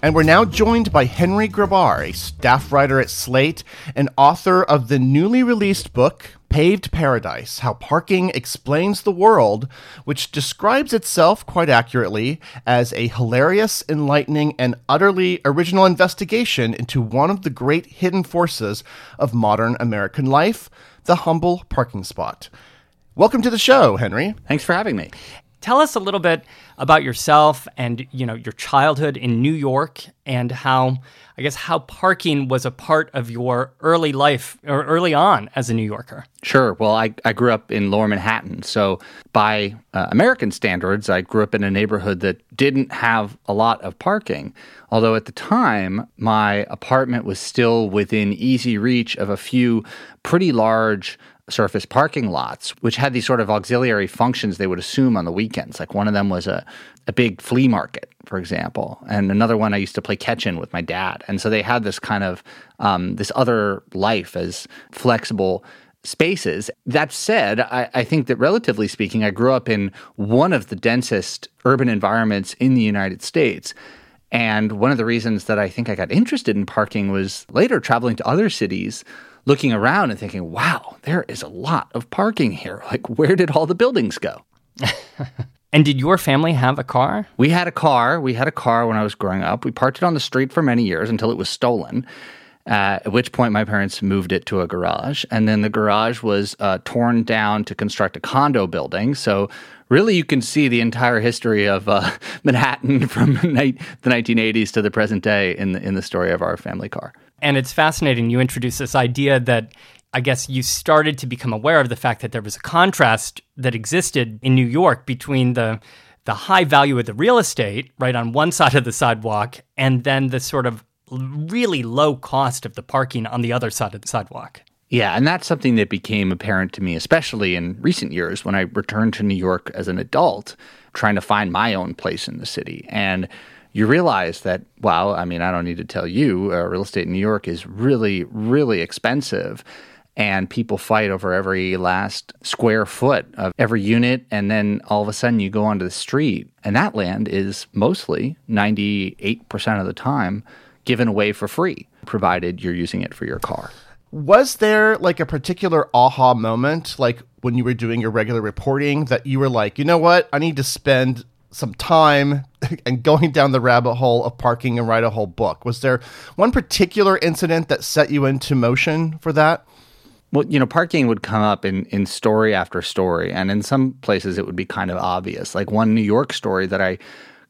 And we're now joined by Henry Grabar, a staff writer at Slate and author of the newly released book, Paved Paradise How Parking Explains the World, which describes itself quite accurately as a hilarious, enlightening, and utterly original investigation into one of the great hidden forces of modern American life the humble parking spot. Welcome to the show, Henry. Thanks for having me. Tell us a little bit about yourself and you know your childhood in New York and how I guess how parking was a part of your early life or early on as a New Yorker. Sure. Well, I, I grew up in lower Manhattan. So, by uh, American standards, I grew up in a neighborhood that didn't have a lot of parking. Although at the time, my apartment was still within easy reach of a few pretty large surface parking lots, which had these sort of auxiliary functions they would assume on the weekends. Like one of them was a, a big flea market, for example, and another one I used to play catch in with my dad. And so they had this kind of um, this other life as flexible spaces. That said, I, I think that relatively speaking, I grew up in one of the densest urban environments in the United States. And one of the reasons that I think I got interested in parking was later traveling to other cities, looking around and thinking, wow, there is a lot of parking here. Like, where did all the buildings go? And did your family have a car? We had a car. We had a car when I was growing up. We parked it on the street for many years until it was stolen. Uh, at which point, my parents moved it to a garage, and then the garage was uh, torn down to construct a condo building. So, really, you can see the entire history of uh, Manhattan from ni- the 1980s to the present day in the in the story of our family car. And it's fascinating. You introduced this idea that I guess you started to become aware of the fact that there was a contrast that existed in New York between the the high value of the real estate right on one side of the sidewalk and then the sort of really low cost of the parking on the other side of the sidewalk. Yeah, and that's something that became apparent to me, especially in recent years when I returned to New York as an adult, trying to find my own place in the city. And you realize that, wow, I mean, I don't need to tell you, uh, real estate in New York is really, really expensive. And people fight over every last square foot of every unit. And then all of a sudden you go onto the street, and that land is mostly 98% of the time given away for free, provided you're using it for your car. Was there like a particular aha moment, like when you were doing your regular reporting, that you were like, you know what, I need to spend some time and going down the rabbit hole of parking and write a whole book? Was there one particular incident that set you into motion for that? Well, you know, parking would come up in, in story after story, and in some places it would be kind of obvious. Like one New York story that I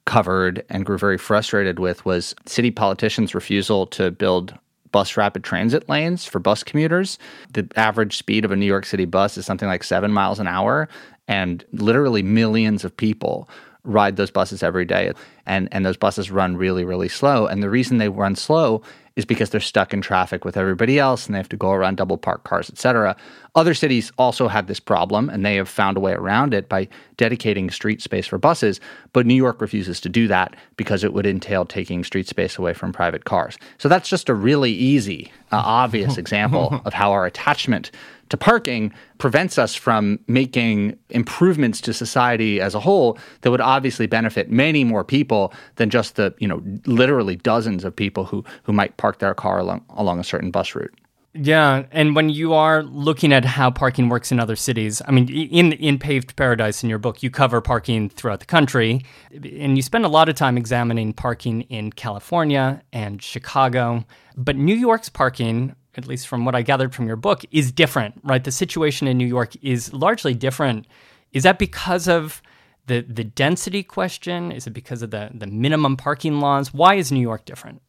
covered and grew very frustrated with was city politicians' refusal to build bus rapid transit lanes for bus commuters. The average speed of a New York City bus is something like seven miles an hour, and literally millions of people ride those buses every day. And, and those buses run really, really slow. And the reason they run slow is because they're stuck in traffic with everybody else and they have to go around double parked cars, etc. Other cities also have this problem and they have found a way around it by dedicating street space for buses, but New York refuses to do that because it would entail taking street space away from private cars. So that's just a really easy, uh, obvious example of how our attachment to parking prevents us from making improvements to society as a whole that would obviously benefit many more people than just the, you know, literally dozens of people who who might park their car along along a certain bus route. Yeah, and when you are looking at how parking works in other cities, I mean, in in Paved Paradise in your book, you cover parking throughout the country, and you spend a lot of time examining parking in California and Chicago. But New York's parking, at least from what I gathered from your book, is different, right? The situation in New York is largely different. Is that because of the the density question? Is it because of the the minimum parking laws? Why is New York different?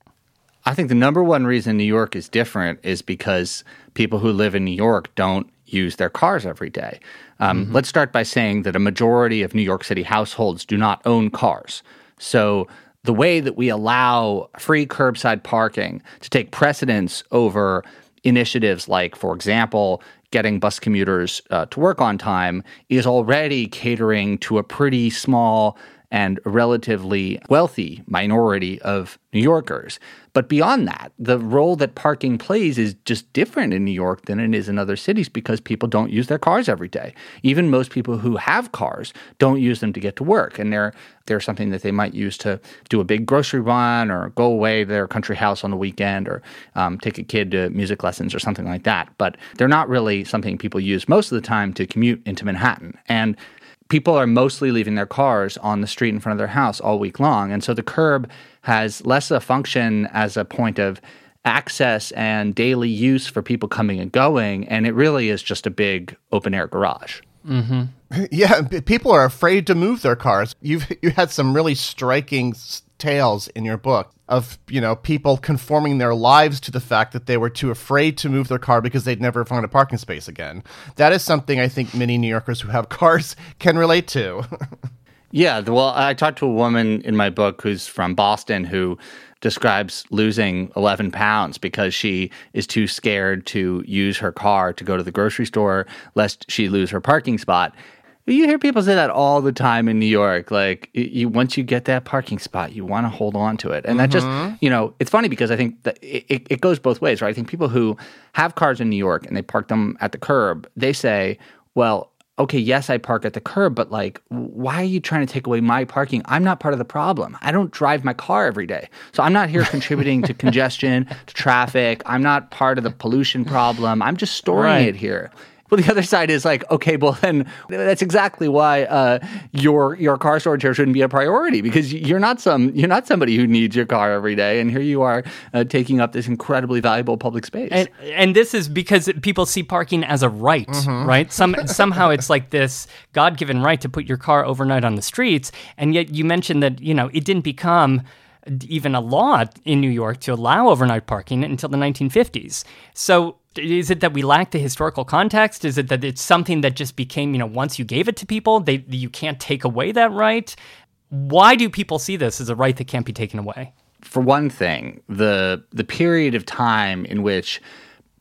I think the number one reason New York is different is because people who live in New York don't use their cars every day. Um, mm-hmm. Let's start by saying that a majority of New York City households do not own cars. So the way that we allow free curbside parking to take precedence over initiatives like, for example, getting bus commuters uh, to work on time is already catering to a pretty small and relatively wealthy minority of New Yorkers. But beyond that, the role that parking plays is just different in New York than it is in other cities because people don't use their cars every day. Even most people who have cars don't use them to get to work. And they're, they're something that they might use to do a big grocery run or go away to their country house on the weekend or um, take a kid to music lessons or something like that. But they're not really something people use most of the time to commute into Manhattan. And people are mostly leaving their cars on the street in front of their house all week long. And so the curb has less of a function as a point of access and daily use for people coming and going. And it really is just a big open air garage. Mm-hmm. Yeah, people are afraid to move their cars. You've you had some really striking tales in your book of you know people conforming their lives to the fact that they were too afraid to move their car because they'd never find a parking space again. That is something I think many New Yorkers who have cars can relate to. yeah, well, I talked to a woman in my book who's from Boston who describes losing 11 pounds because she is too scared to use her car to go to the grocery store lest she lose her parking spot. You hear people say that all the time in New York. Like, you once you get that parking spot, you want to hold on to it, and that mm-hmm. just you know, it's funny because I think that it, it goes both ways, right? I think people who have cars in New York and they park them at the curb, they say, well. Okay, yes, I park at the curb, but like, why are you trying to take away my parking? I'm not part of the problem. I don't drive my car every day. So I'm not here contributing to congestion, to traffic. I'm not part of the pollution problem. I'm just storing right. it here. Well, the other side is like, okay, well then that's exactly why uh, your your car storage here shouldn't be a priority because you're not some you're not somebody who needs your car every day, and here you are uh, taking up this incredibly valuable public space. And, and this is because people see parking as a right, mm-hmm. right? Some somehow it's like this God given right to put your car overnight on the streets, and yet you mentioned that you know it didn't become even a law in New York to allow overnight parking until the 1950s. So is it that we lack the historical context? Is it that it's something that just became, you know, once you gave it to people, they you can't take away that right? Why do people see this as a right that can't be taken away? For one thing, the the period of time in which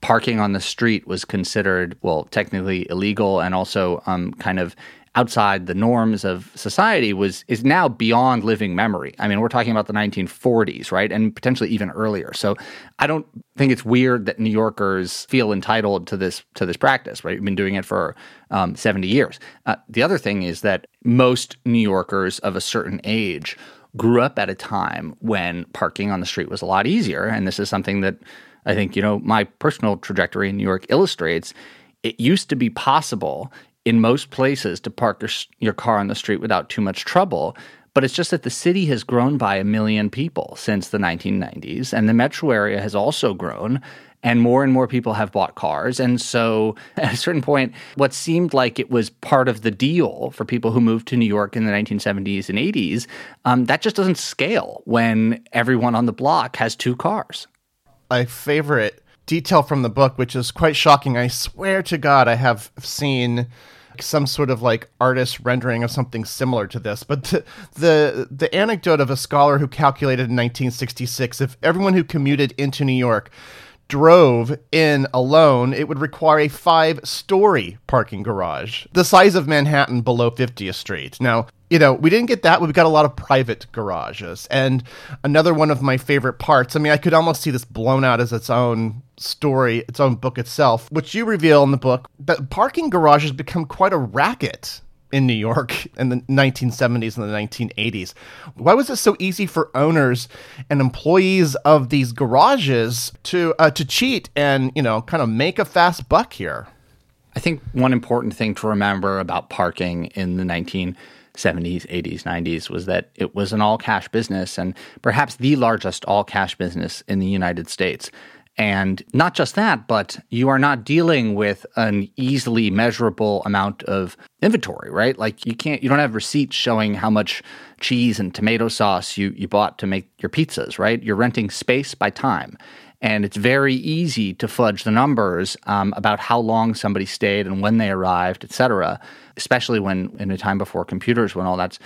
parking on the street was considered well technically illegal and also um, kind of outside the norms of society was is now beyond living memory. I mean, we're talking about the 1940s, right? And potentially even earlier. So I don't think it's weird that New Yorkers feel entitled to this to this practice, right? We've been doing it for um, 70 years. Uh, the other thing is that most New Yorkers of a certain age grew up at a time when parking on the street was a lot easier. And this is something that I think, you know, my personal trajectory in New York illustrates. It used to be possible in most places to park your car on the street without too much trouble. But it's just that the city has grown by a million people since the 1990s, and the metro area has also grown, and more and more people have bought cars. And so at a certain point, what seemed like it was part of the deal for people who moved to New York in the 1970s and 80s, um, that just doesn't scale when everyone on the block has two cars. My favorite detail from the book, which is quite shocking. I swear to God, I have seen some sort of like artist rendering of something similar to this. But the, the the anecdote of a scholar who calculated in 1966 if everyone who commuted into New York drove in alone, it would require a five story parking garage, the size of Manhattan below 50th Street. Now, you know, we didn't get that, but we got a lot of private garages. And another one of my favorite parts, I mean, I could almost see this blown out as its own story, its own book itself, which you reveal in the book, that parking garages become quite a racket in New York in the 1970s and the 1980s. Why was it so easy for owners and employees of these garages to uh, to cheat and you know kind of make a fast buck here? I think one important thing to remember about parking in the 1970s, 80s, 90s was that it was an all cash business and perhaps the largest all cash business in the United States. And not just that, but you are not dealing with an easily measurable amount of inventory, right? Like you can't, you don't have receipts showing how much cheese and tomato sauce you, you bought to make your pizzas, right? You're renting space by time. And it's very easy to fudge the numbers um, about how long somebody stayed and when they arrived, et cetera, especially when in a time before computers, when all that's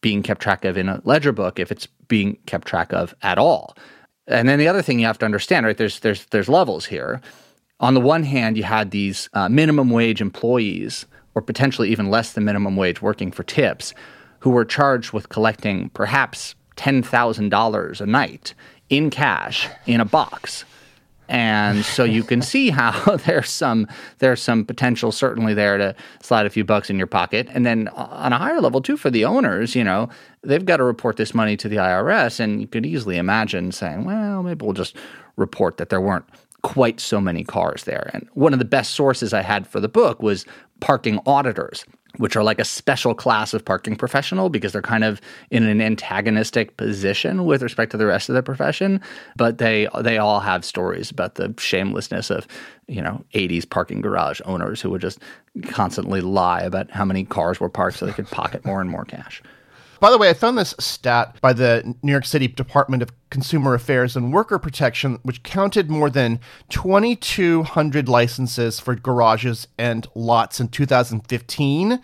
being kept track of in a ledger book, if it's being kept track of at all. And then the other thing you have to understand, right? There's there's there's levels here. On the one hand, you had these uh, minimum wage employees, or potentially even less than minimum wage, working for tips, who were charged with collecting perhaps ten thousand dollars a night in cash in a box. And so you can see how there's some there's some potential certainly there to slide a few bucks in your pocket. And then on a higher level too for the owners, you know, they've got to report this money to the IRS and you could easily imagine saying, well, maybe we'll just report that there weren't quite so many cars there. And one of the best sources I had for the book was parking auditors which are like a special class of parking professional because they're kind of in an antagonistic position with respect to the rest of the profession but they they all have stories about the shamelessness of you know 80s parking garage owners who would just constantly lie about how many cars were parked so they could pocket more and more cash by the way, I found this stat by the New York City Department of Consumer Affairs and Worker Protection, which counted more than 2,200 licenses for garages and lots in 2015.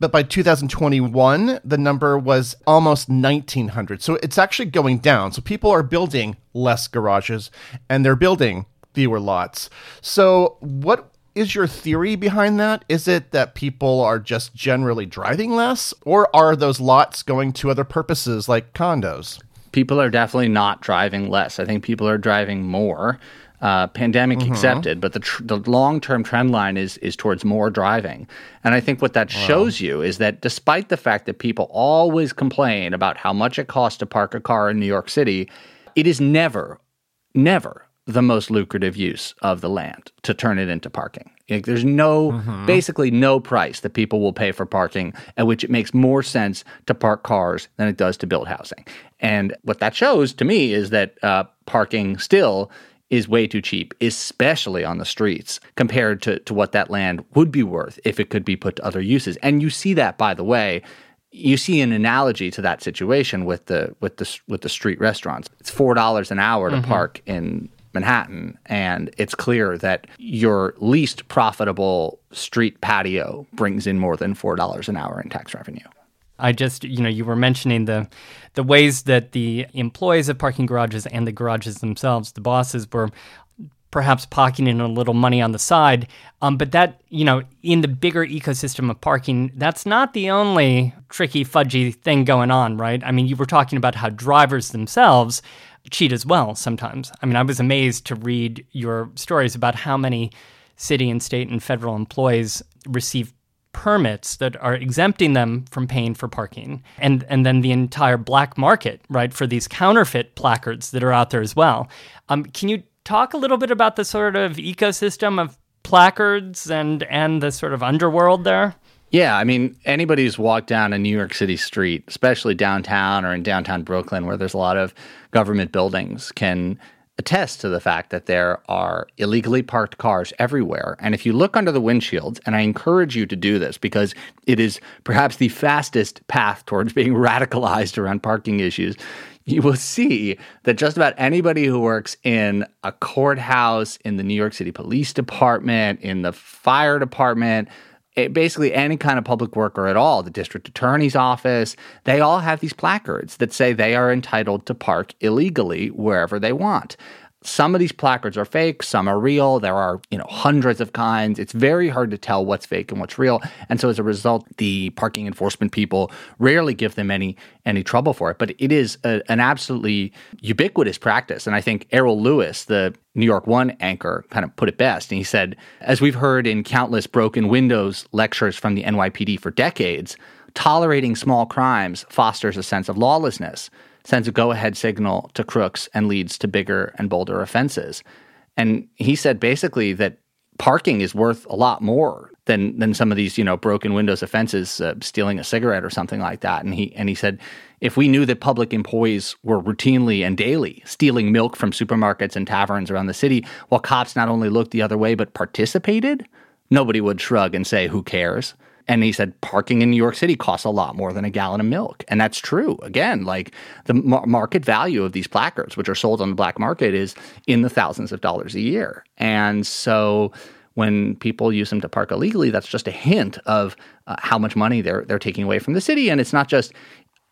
But by 2021, the number was almost 1,900. So it's actually going down. So people are building less garages and they're building fewer lots. So, what is your theory behind that? Is it that people are just generally driving less, or are those lots going to other purposes like condos? People are definitely not driving less. I think people are driving more. Uh, pandemic mm-hmm. accepted, but the tr- the long term trend line is is towards more driving, and I think what that wow. shows you is that despite the fact that people always complain about how much it costs to park a car in New York City, it is never, never the most lucrative use of the land to turn it into parking. Like, there's no, mm-hmm. basically no price that people will pay for parking at which it makes more sense to park cars than it does to build housing. And what that shows to me is that uh, parking still is way too cheap, especially on the streets, compared to, to what that land would be worth if it could be put to other uses. And you see that, by the way, you see an analogy to that situation with the with the with the street restaurants. It's four dollars an hour to mm-hmm. park in Manhattan, and it's clear that your least profitable street patio brings in more than four dollars an hour in tax revenue. I just, you know, you were mentioning the the ways that the employees of parking garages and the garages themselves, the bosses, were perhaps pocketing a little money on the side. Um, but that, you know, in the bigger ecosystem of parking, that's not the only tricky, fudgy thing going on, right? I mean, you were talking about how drivers themselves cheat as well sometimes. I mean, I was amazed to read your stories about how many city and state and federal employees receive permits that are exempting them from paying for parking. And and then the entire black market right for these counterfeit placards that are out there as well. Um, can you talk a little bit about the sort of ecosystem of placards and and the sort of underworld there yeah, I mean, anybody who's walked down a New York City street, especially downtown or in downtown Brooklyn, where there's a lot of government buildings, can attest to the fact that there are illegally parked cars everywhere. And if you look under the windshields, and I encourage you to do this because it is perhaps the fastest path towards being radicalized around parking issues, you will see that just about anybody who works in a courthouse, in the New York City Police Department, in the fire department, it, basically any kind of public worker at all, the district attorney's office, they all have these placards that say they are entitled to park illegally wherever they want. Some of these placards are fake, some are real. There are, you know, hundreds of kinds. It's very hard to tell what's fake and what's real. And so as a result, the parking enforcement people rarely give them any any trouble for it. But it is a, an absolutely ubiquitous practice. And I think Errol Louis, the New York One anchor, kind of put it best. And he said, as we've heard in countless broken windows lectures from the NYPD for decades, tolerating small crimes fosters a sense of lawlessness sends a go ahead signal to crooks and leads to bigger and bolder offenses. And he said basically that parking is worth a lot more than than some of these you know broken windows offenses, uh, stealing a cigarette or something like that. And he and he said, if we knew that public employees were routinely and daily stealing milk from supermarkets and taverns around the city, while cops not only looked the other way but participated, nobody would shrug and say, "Who cares?" And he said parking in New York City costs a lot more than a gallon of milk. And that's true. Again, like the mar- market value of these placards, which are sold on the black market, is in the thousands of dollars a year. And so when people use them to park illegally, that's just a hint of uh, how much money they're they're taking away from the city. And it's not just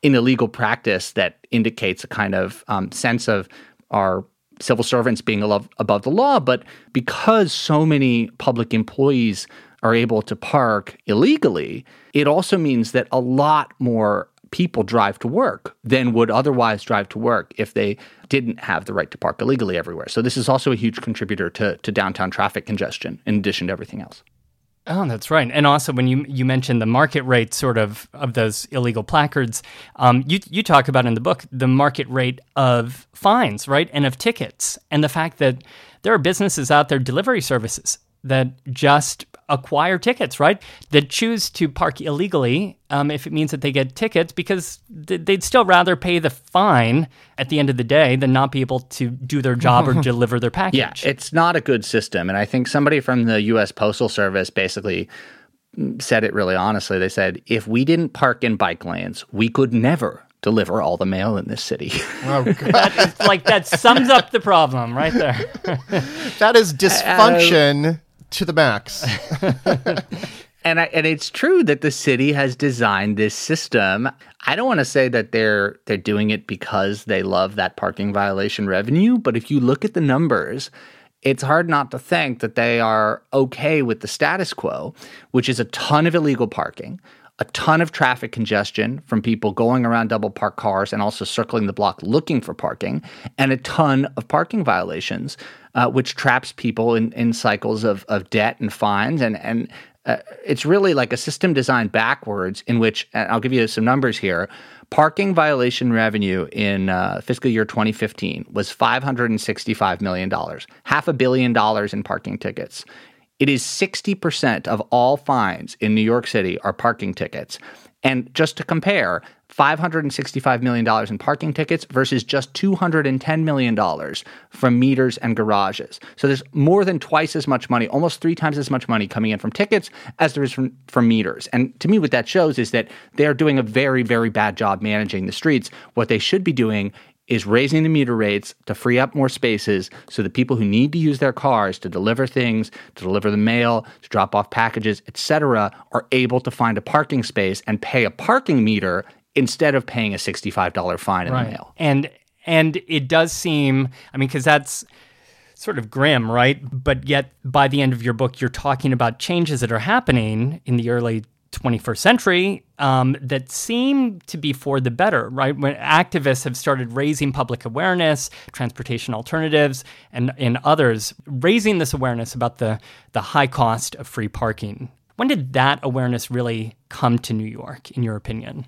an illegal practice that indicates a kind of um, sense of our civil servants being above, above the law, but because so many public employees are able to park illegally, it also means that a lot more people drive to work than would otherwise drive to work if they didn't have the right to park illegally everywhere. So this is also a huge contributor to, to downtown traffic congestion in addition to everything else. Oh, that's right. And also, when you you mentioned the market rate, sort of of those illegal placards, um, you you talk about in the book the market rate of fines, right, and of tickets, and the fact that there are businesses out there, delivery services that just acquire tickets, right? That choose to park illegally um, if it means that they get tickets because th- they'd still rather pay the fine at the end of the day than not be able to do their job or deliver their package. Yeah, it's not a good system. And I think somebody from the U.S. Postal Service basically said it really honestly. They said, if we didn't park in bike lanes, we could never deliver all the mail in this city. Oh, that is, like that sums up the problem right there. that is dysfunction. Uh, to the max. and I, and it's true that the city has designed this system. I don't want to say that they're they're doing it because they love that parking violation revenue, but if you look at the numbers, it's hard not to think that they are okay with the status quo, which is a ton of illegal parking, a ton of traffic congestion from people going around double parked cars and also circling the block looking for parking, and a ton of parking violations uh, which traps people in, in cycles of, of debt and fines. And, and uh, it's really like a system designed backwards, in which, I'll give you some numbers here. Parking violation revenue in uh, fiscal year 2015 was $565 million, half a billion dollars in parking tickets. It is 60% of all fines in New York City are parking tickets. And just to compare, $565 million in parking tickets versus just $210 million from meters and garages. So there's more than twice as much money, almost three times as much money coming in from tickets as there is from, from meters. And to me, what that shows is that they're doing a very, very bad job managing the streets. What they should be doing is raising the meter rates to free up more spaces so that people who need to use their cars to deliver things, to deliver the mail, to drop off packages, etc., are able to find a parking space and pay a parking meter instead of paying a $65 fine in right. the mail. And and it does seem, I mean, because that's sort of grim, right? But yet, by the end of your book, you're talking about changes that are happening in the early 21st century um, that seem to be for the better, right? When activists have started raising public awareness, transportation alternatives, and, and others, raising this awareness about the, the high cost of free parking. When did that awareness really come to New York, in your opinion?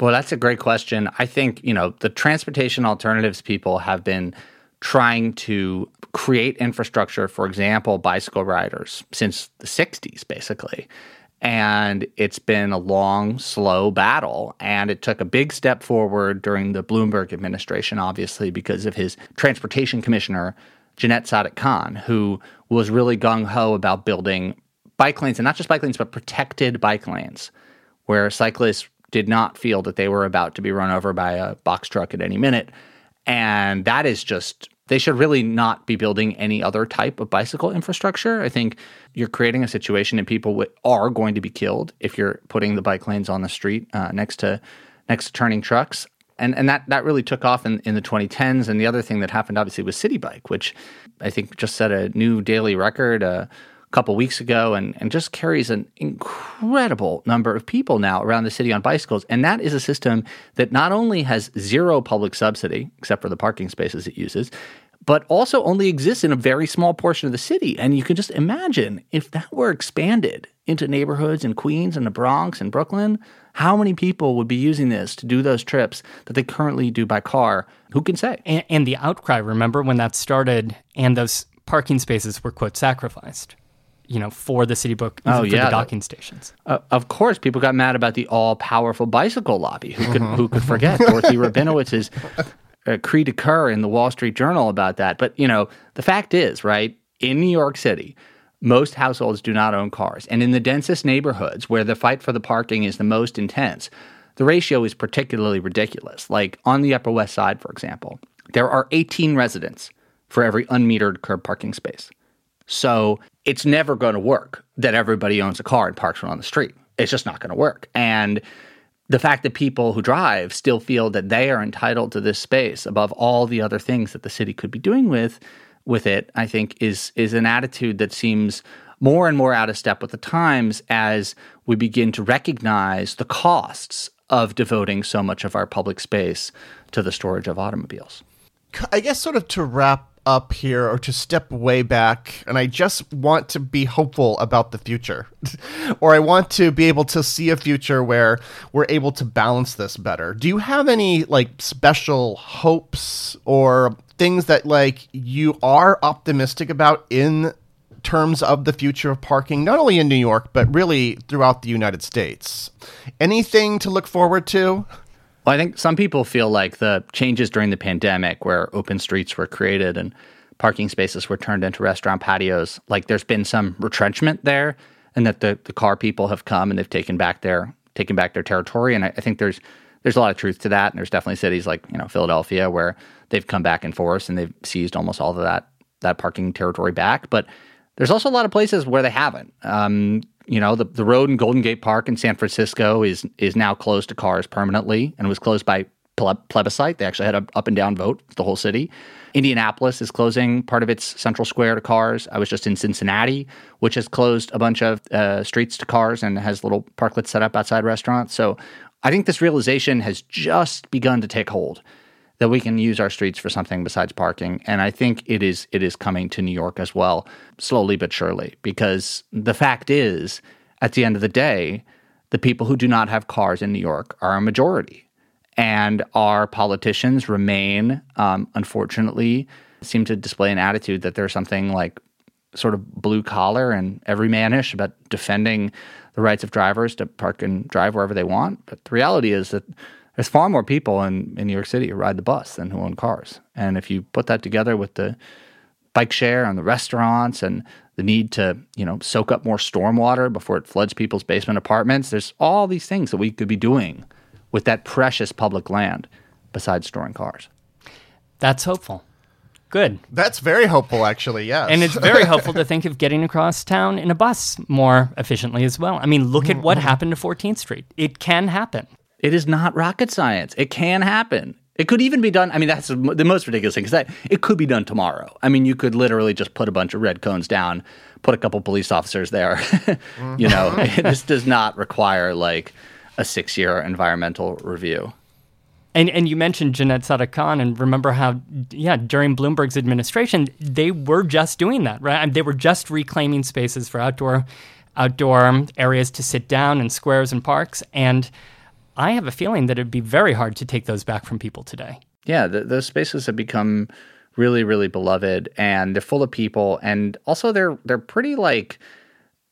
Well, that's a great question. I think, you know, the transportation alternatives people have been trying to create infrastructure, for example, bicycle riders since the 60s, basically. And it's been a long, slow battle. And it took a big step forward during the Bloomberg administration, obviously, because of his transportation commissioner, Janette Sadik Khan, who was really gung ho about building bike lanes, and not just bike lanes, but protected bike lanes where cyclists did not feel that they were about to be run over by a box truck at any minute. And that is just, they should really not be building any other type of bicycle infrastructure. I think you're creating a situation and people w- are going to be killed if you're putting the bike lanes on the street uh, next to next to turning trucks. And, and that, that really took off in, in the 2010s. And the other thing that happened, obviously, was Citi Bike, which I think just set a new daily record. Uh, couple weeks ago and, and just carries an incredible number of people now around the city on bicycles. And that is a system that not only has zero public subsidy, except for the parking spaces it uses, but also only exists in a very small portion of the city. And you can just imagine if that were expanded into neighborhoods in Queens and the Bronx and Brooklyn, how many people would be using this to do those trips that they currently do by car? Who can say? And, and the outcry, remember when that started and those parking spaces were, quote, sacrificed? You know, for the Citi Bike, Oh, for yeah, the the- docking stations. Uh, of course, people got mad about the all-powerful bicycle lobby. Who could who could forget Dorothy Rabinowitz's uh, cri de coeur in the Wall Street Journal about that? But you know, the fact is, right in New York City, most households do not own cars, and in the densest neighborhoods where the fight for the parking is the most intense, the ratio is particularly ridiculous. Like on the Upper West Side, for example, there are 18 residents for every unmetered curb parking space. So it's never going to work that everybody owns a car and parks one on the street. It's just not going to work. And the fact that people who drive still feel that they are entitled to this space above all the other things that the city could be doing with with it, I think is is an attitude that seems more and more out of step with the times as we begin to recognize the costs of devoting so much of our public space to the storage of automobiles. I guess sort of to wrap up here or to step way back, and I just want to be hopeful about the future. or I want to be able to see a future where we're able to balance this better. Do you have any like special hopes or things that like you are optimistic about in terms of the future of parking, not only in New York, but really throughout the United States? Anything to look forward to? Well, I think some people feel like the changes during the pandemic, where open streets were created and parking spaces were turned into restaurant patios, like there's been some retrenchment there, and that the, the car people have come and they've taken back their taken back their territory. And I, I think there's there's a lot of truth to that. And there's definitely cities like you know Philadelphia where they've come back in force and they've seized almost all of that that parking territory back. But there's also a lot of places where they haven't. Um, you know, the, the road in Golden Gate Park in San Francisco is is now closed to cars permanently and was closed by ple- plebiscite. They actually had an up and down vote for the whole city. Indianapolis is closing part of its central square to cars. I was just in Cincinnati, which has closed a bunch of uh, streets to cars and has little parklets set up outside restaurants. So I think this realization has just begun to take hold that we can use our streets for something besides parking. And I think it is it is coming to New York as well, slowly but surely. Because the fact is, at the end of the day, the people who do not have cars in New York are a majority. And our politicians remain, um, unfortunately, seem to display an attitude that there's something like sort of blue collar and everymanish about defending the rights of drivers to park and drive wherever they want. But the reality is that there's far more people in, in New York City who ride the bus than who own cars. And if you put that together with the bike share and the restaurants and the need to, you know, soak up more stormwater before it floods people's basement apartments, there's all these things that we could be doing with that precious public land besides storing cars. That's hopeful. Good. That's very hopeful, actually. Yes, And it's very hopeful to think of getting across town in a bus more efficiently as well. I mean, look at what mm-hmm. happened to 14th Street. It can happen. It is not rocket science. It can happen. It could even be done. I mean, that's the most ridiculous thing because that it could be done tomorrow. I mean, you could literally just put a bunch of red cones down, put a couple police officers there. you know, mm-hmm. this does not require like a six-year environmental review. And and you mentioned Janette Sadik Khan, and remember how, yeah, during Bloomberg's administration, they were just doing that, right? They were just reclaiming spaces for outdoor outdoor areas to sit down in squares and parks. And I have a feeling that it'd be very hard to take those back from people today. Yeah, th those spaces have become really, really beloved, and they're full of people, and also they're they're pretty like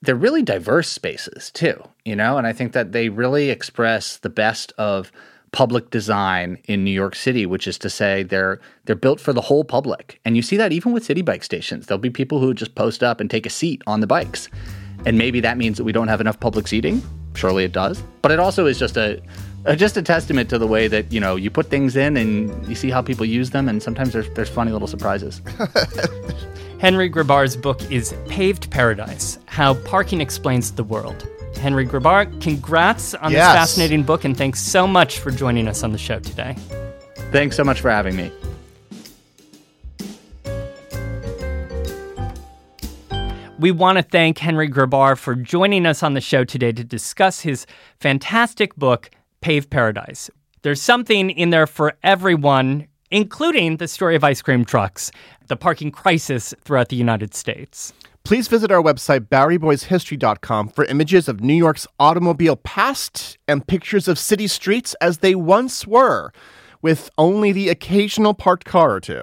they're really diverse spaces too, you know. And I think that they really express the best of public design in New York City, which is to say they're they're built for the whole public. And you see that even with Citi Bike stations. There'll be people who just post up and take a seat on the bikes. And maybe that means that we don't have enough public seating. Surely it does. But it also is just a, a just a testament to the way that, you know, you put things in and you see how people use them and sometimes there's there's funny little surprises. Henry Grabar's book is Paved Paradise How Parking Explains the World. Henry Grabar, congrats on Yes. this fascinating book, and thanks so much for joining us on the show today. Thanks so much for having me. We want to thank Henry Grabar for joining us on the show today to discuss his fantastic book, Pave Paradise. There's something in there for everyone, including the story of ice cream trucks, the parking crisis throughout the United States. Please visit our website, BoweryBoysHistory.com, for images of New York's automobile past and pictures of city streets as they once were, with only the occasional parked car or two.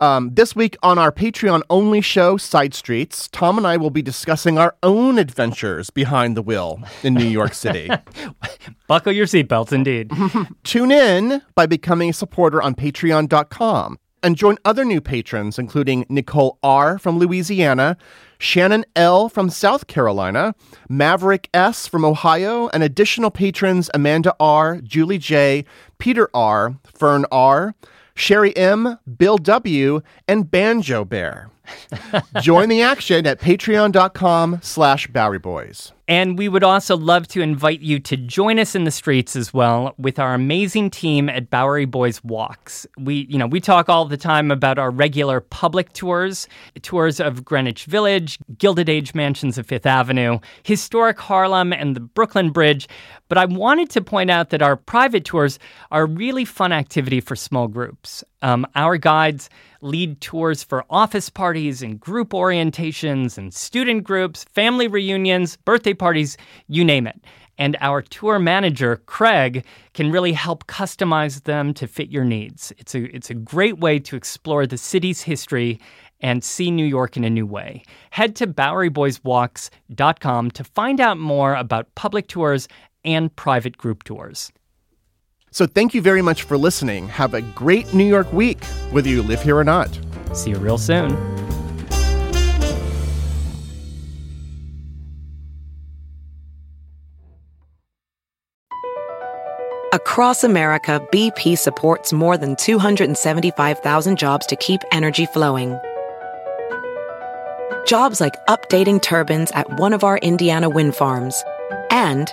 Um, this week on our Patreon only show, Side Streets, Tom and I will be discussing our own adventures behind the wheel in New York City. Buckle your seatbelts, indeed. Tune in by becoming a supporter on patreon.com and join other new patrons, including Nicole R. from Louisiana, Shannon L. from South Carolina, Maverick S. from Ohio, and additional patrons Amanda R., Julie J., Peter R., Fern R., Sherry M., Bill W., and Banjo Bear. Join the action at patreon.com slash Boys. And we would also love to invite you to join us in the streets as well with our amazing team at Bowery Boys Walks. We, you know, we talk all the time about our regular public tours, tours of Greenwich Village, Gilded Age mansions of Fifth Avenue, historic Harlem, and the Brooklyn Bridge. But I wanted to point out that our private tours are a really fun activity for small groups. Um, our guides lead tours for office parties and group orientations and student groups, family reunions, birthday parties, you name it. And our tour manager, Craig, can really help customize them to fit your needs. It's a, it's a great way to explore the city's history and see New York in a new way. Head to BoweryBoysWalks.com to find out more about public tours and private group tours. So thank you very much for listening. Have a great New York week, whether you live here or not. See you real soon. Across America, BP supports more than 275,000 jobs to keep energy flowing. Jobs like updating turbines at one of our Indiana wind farms and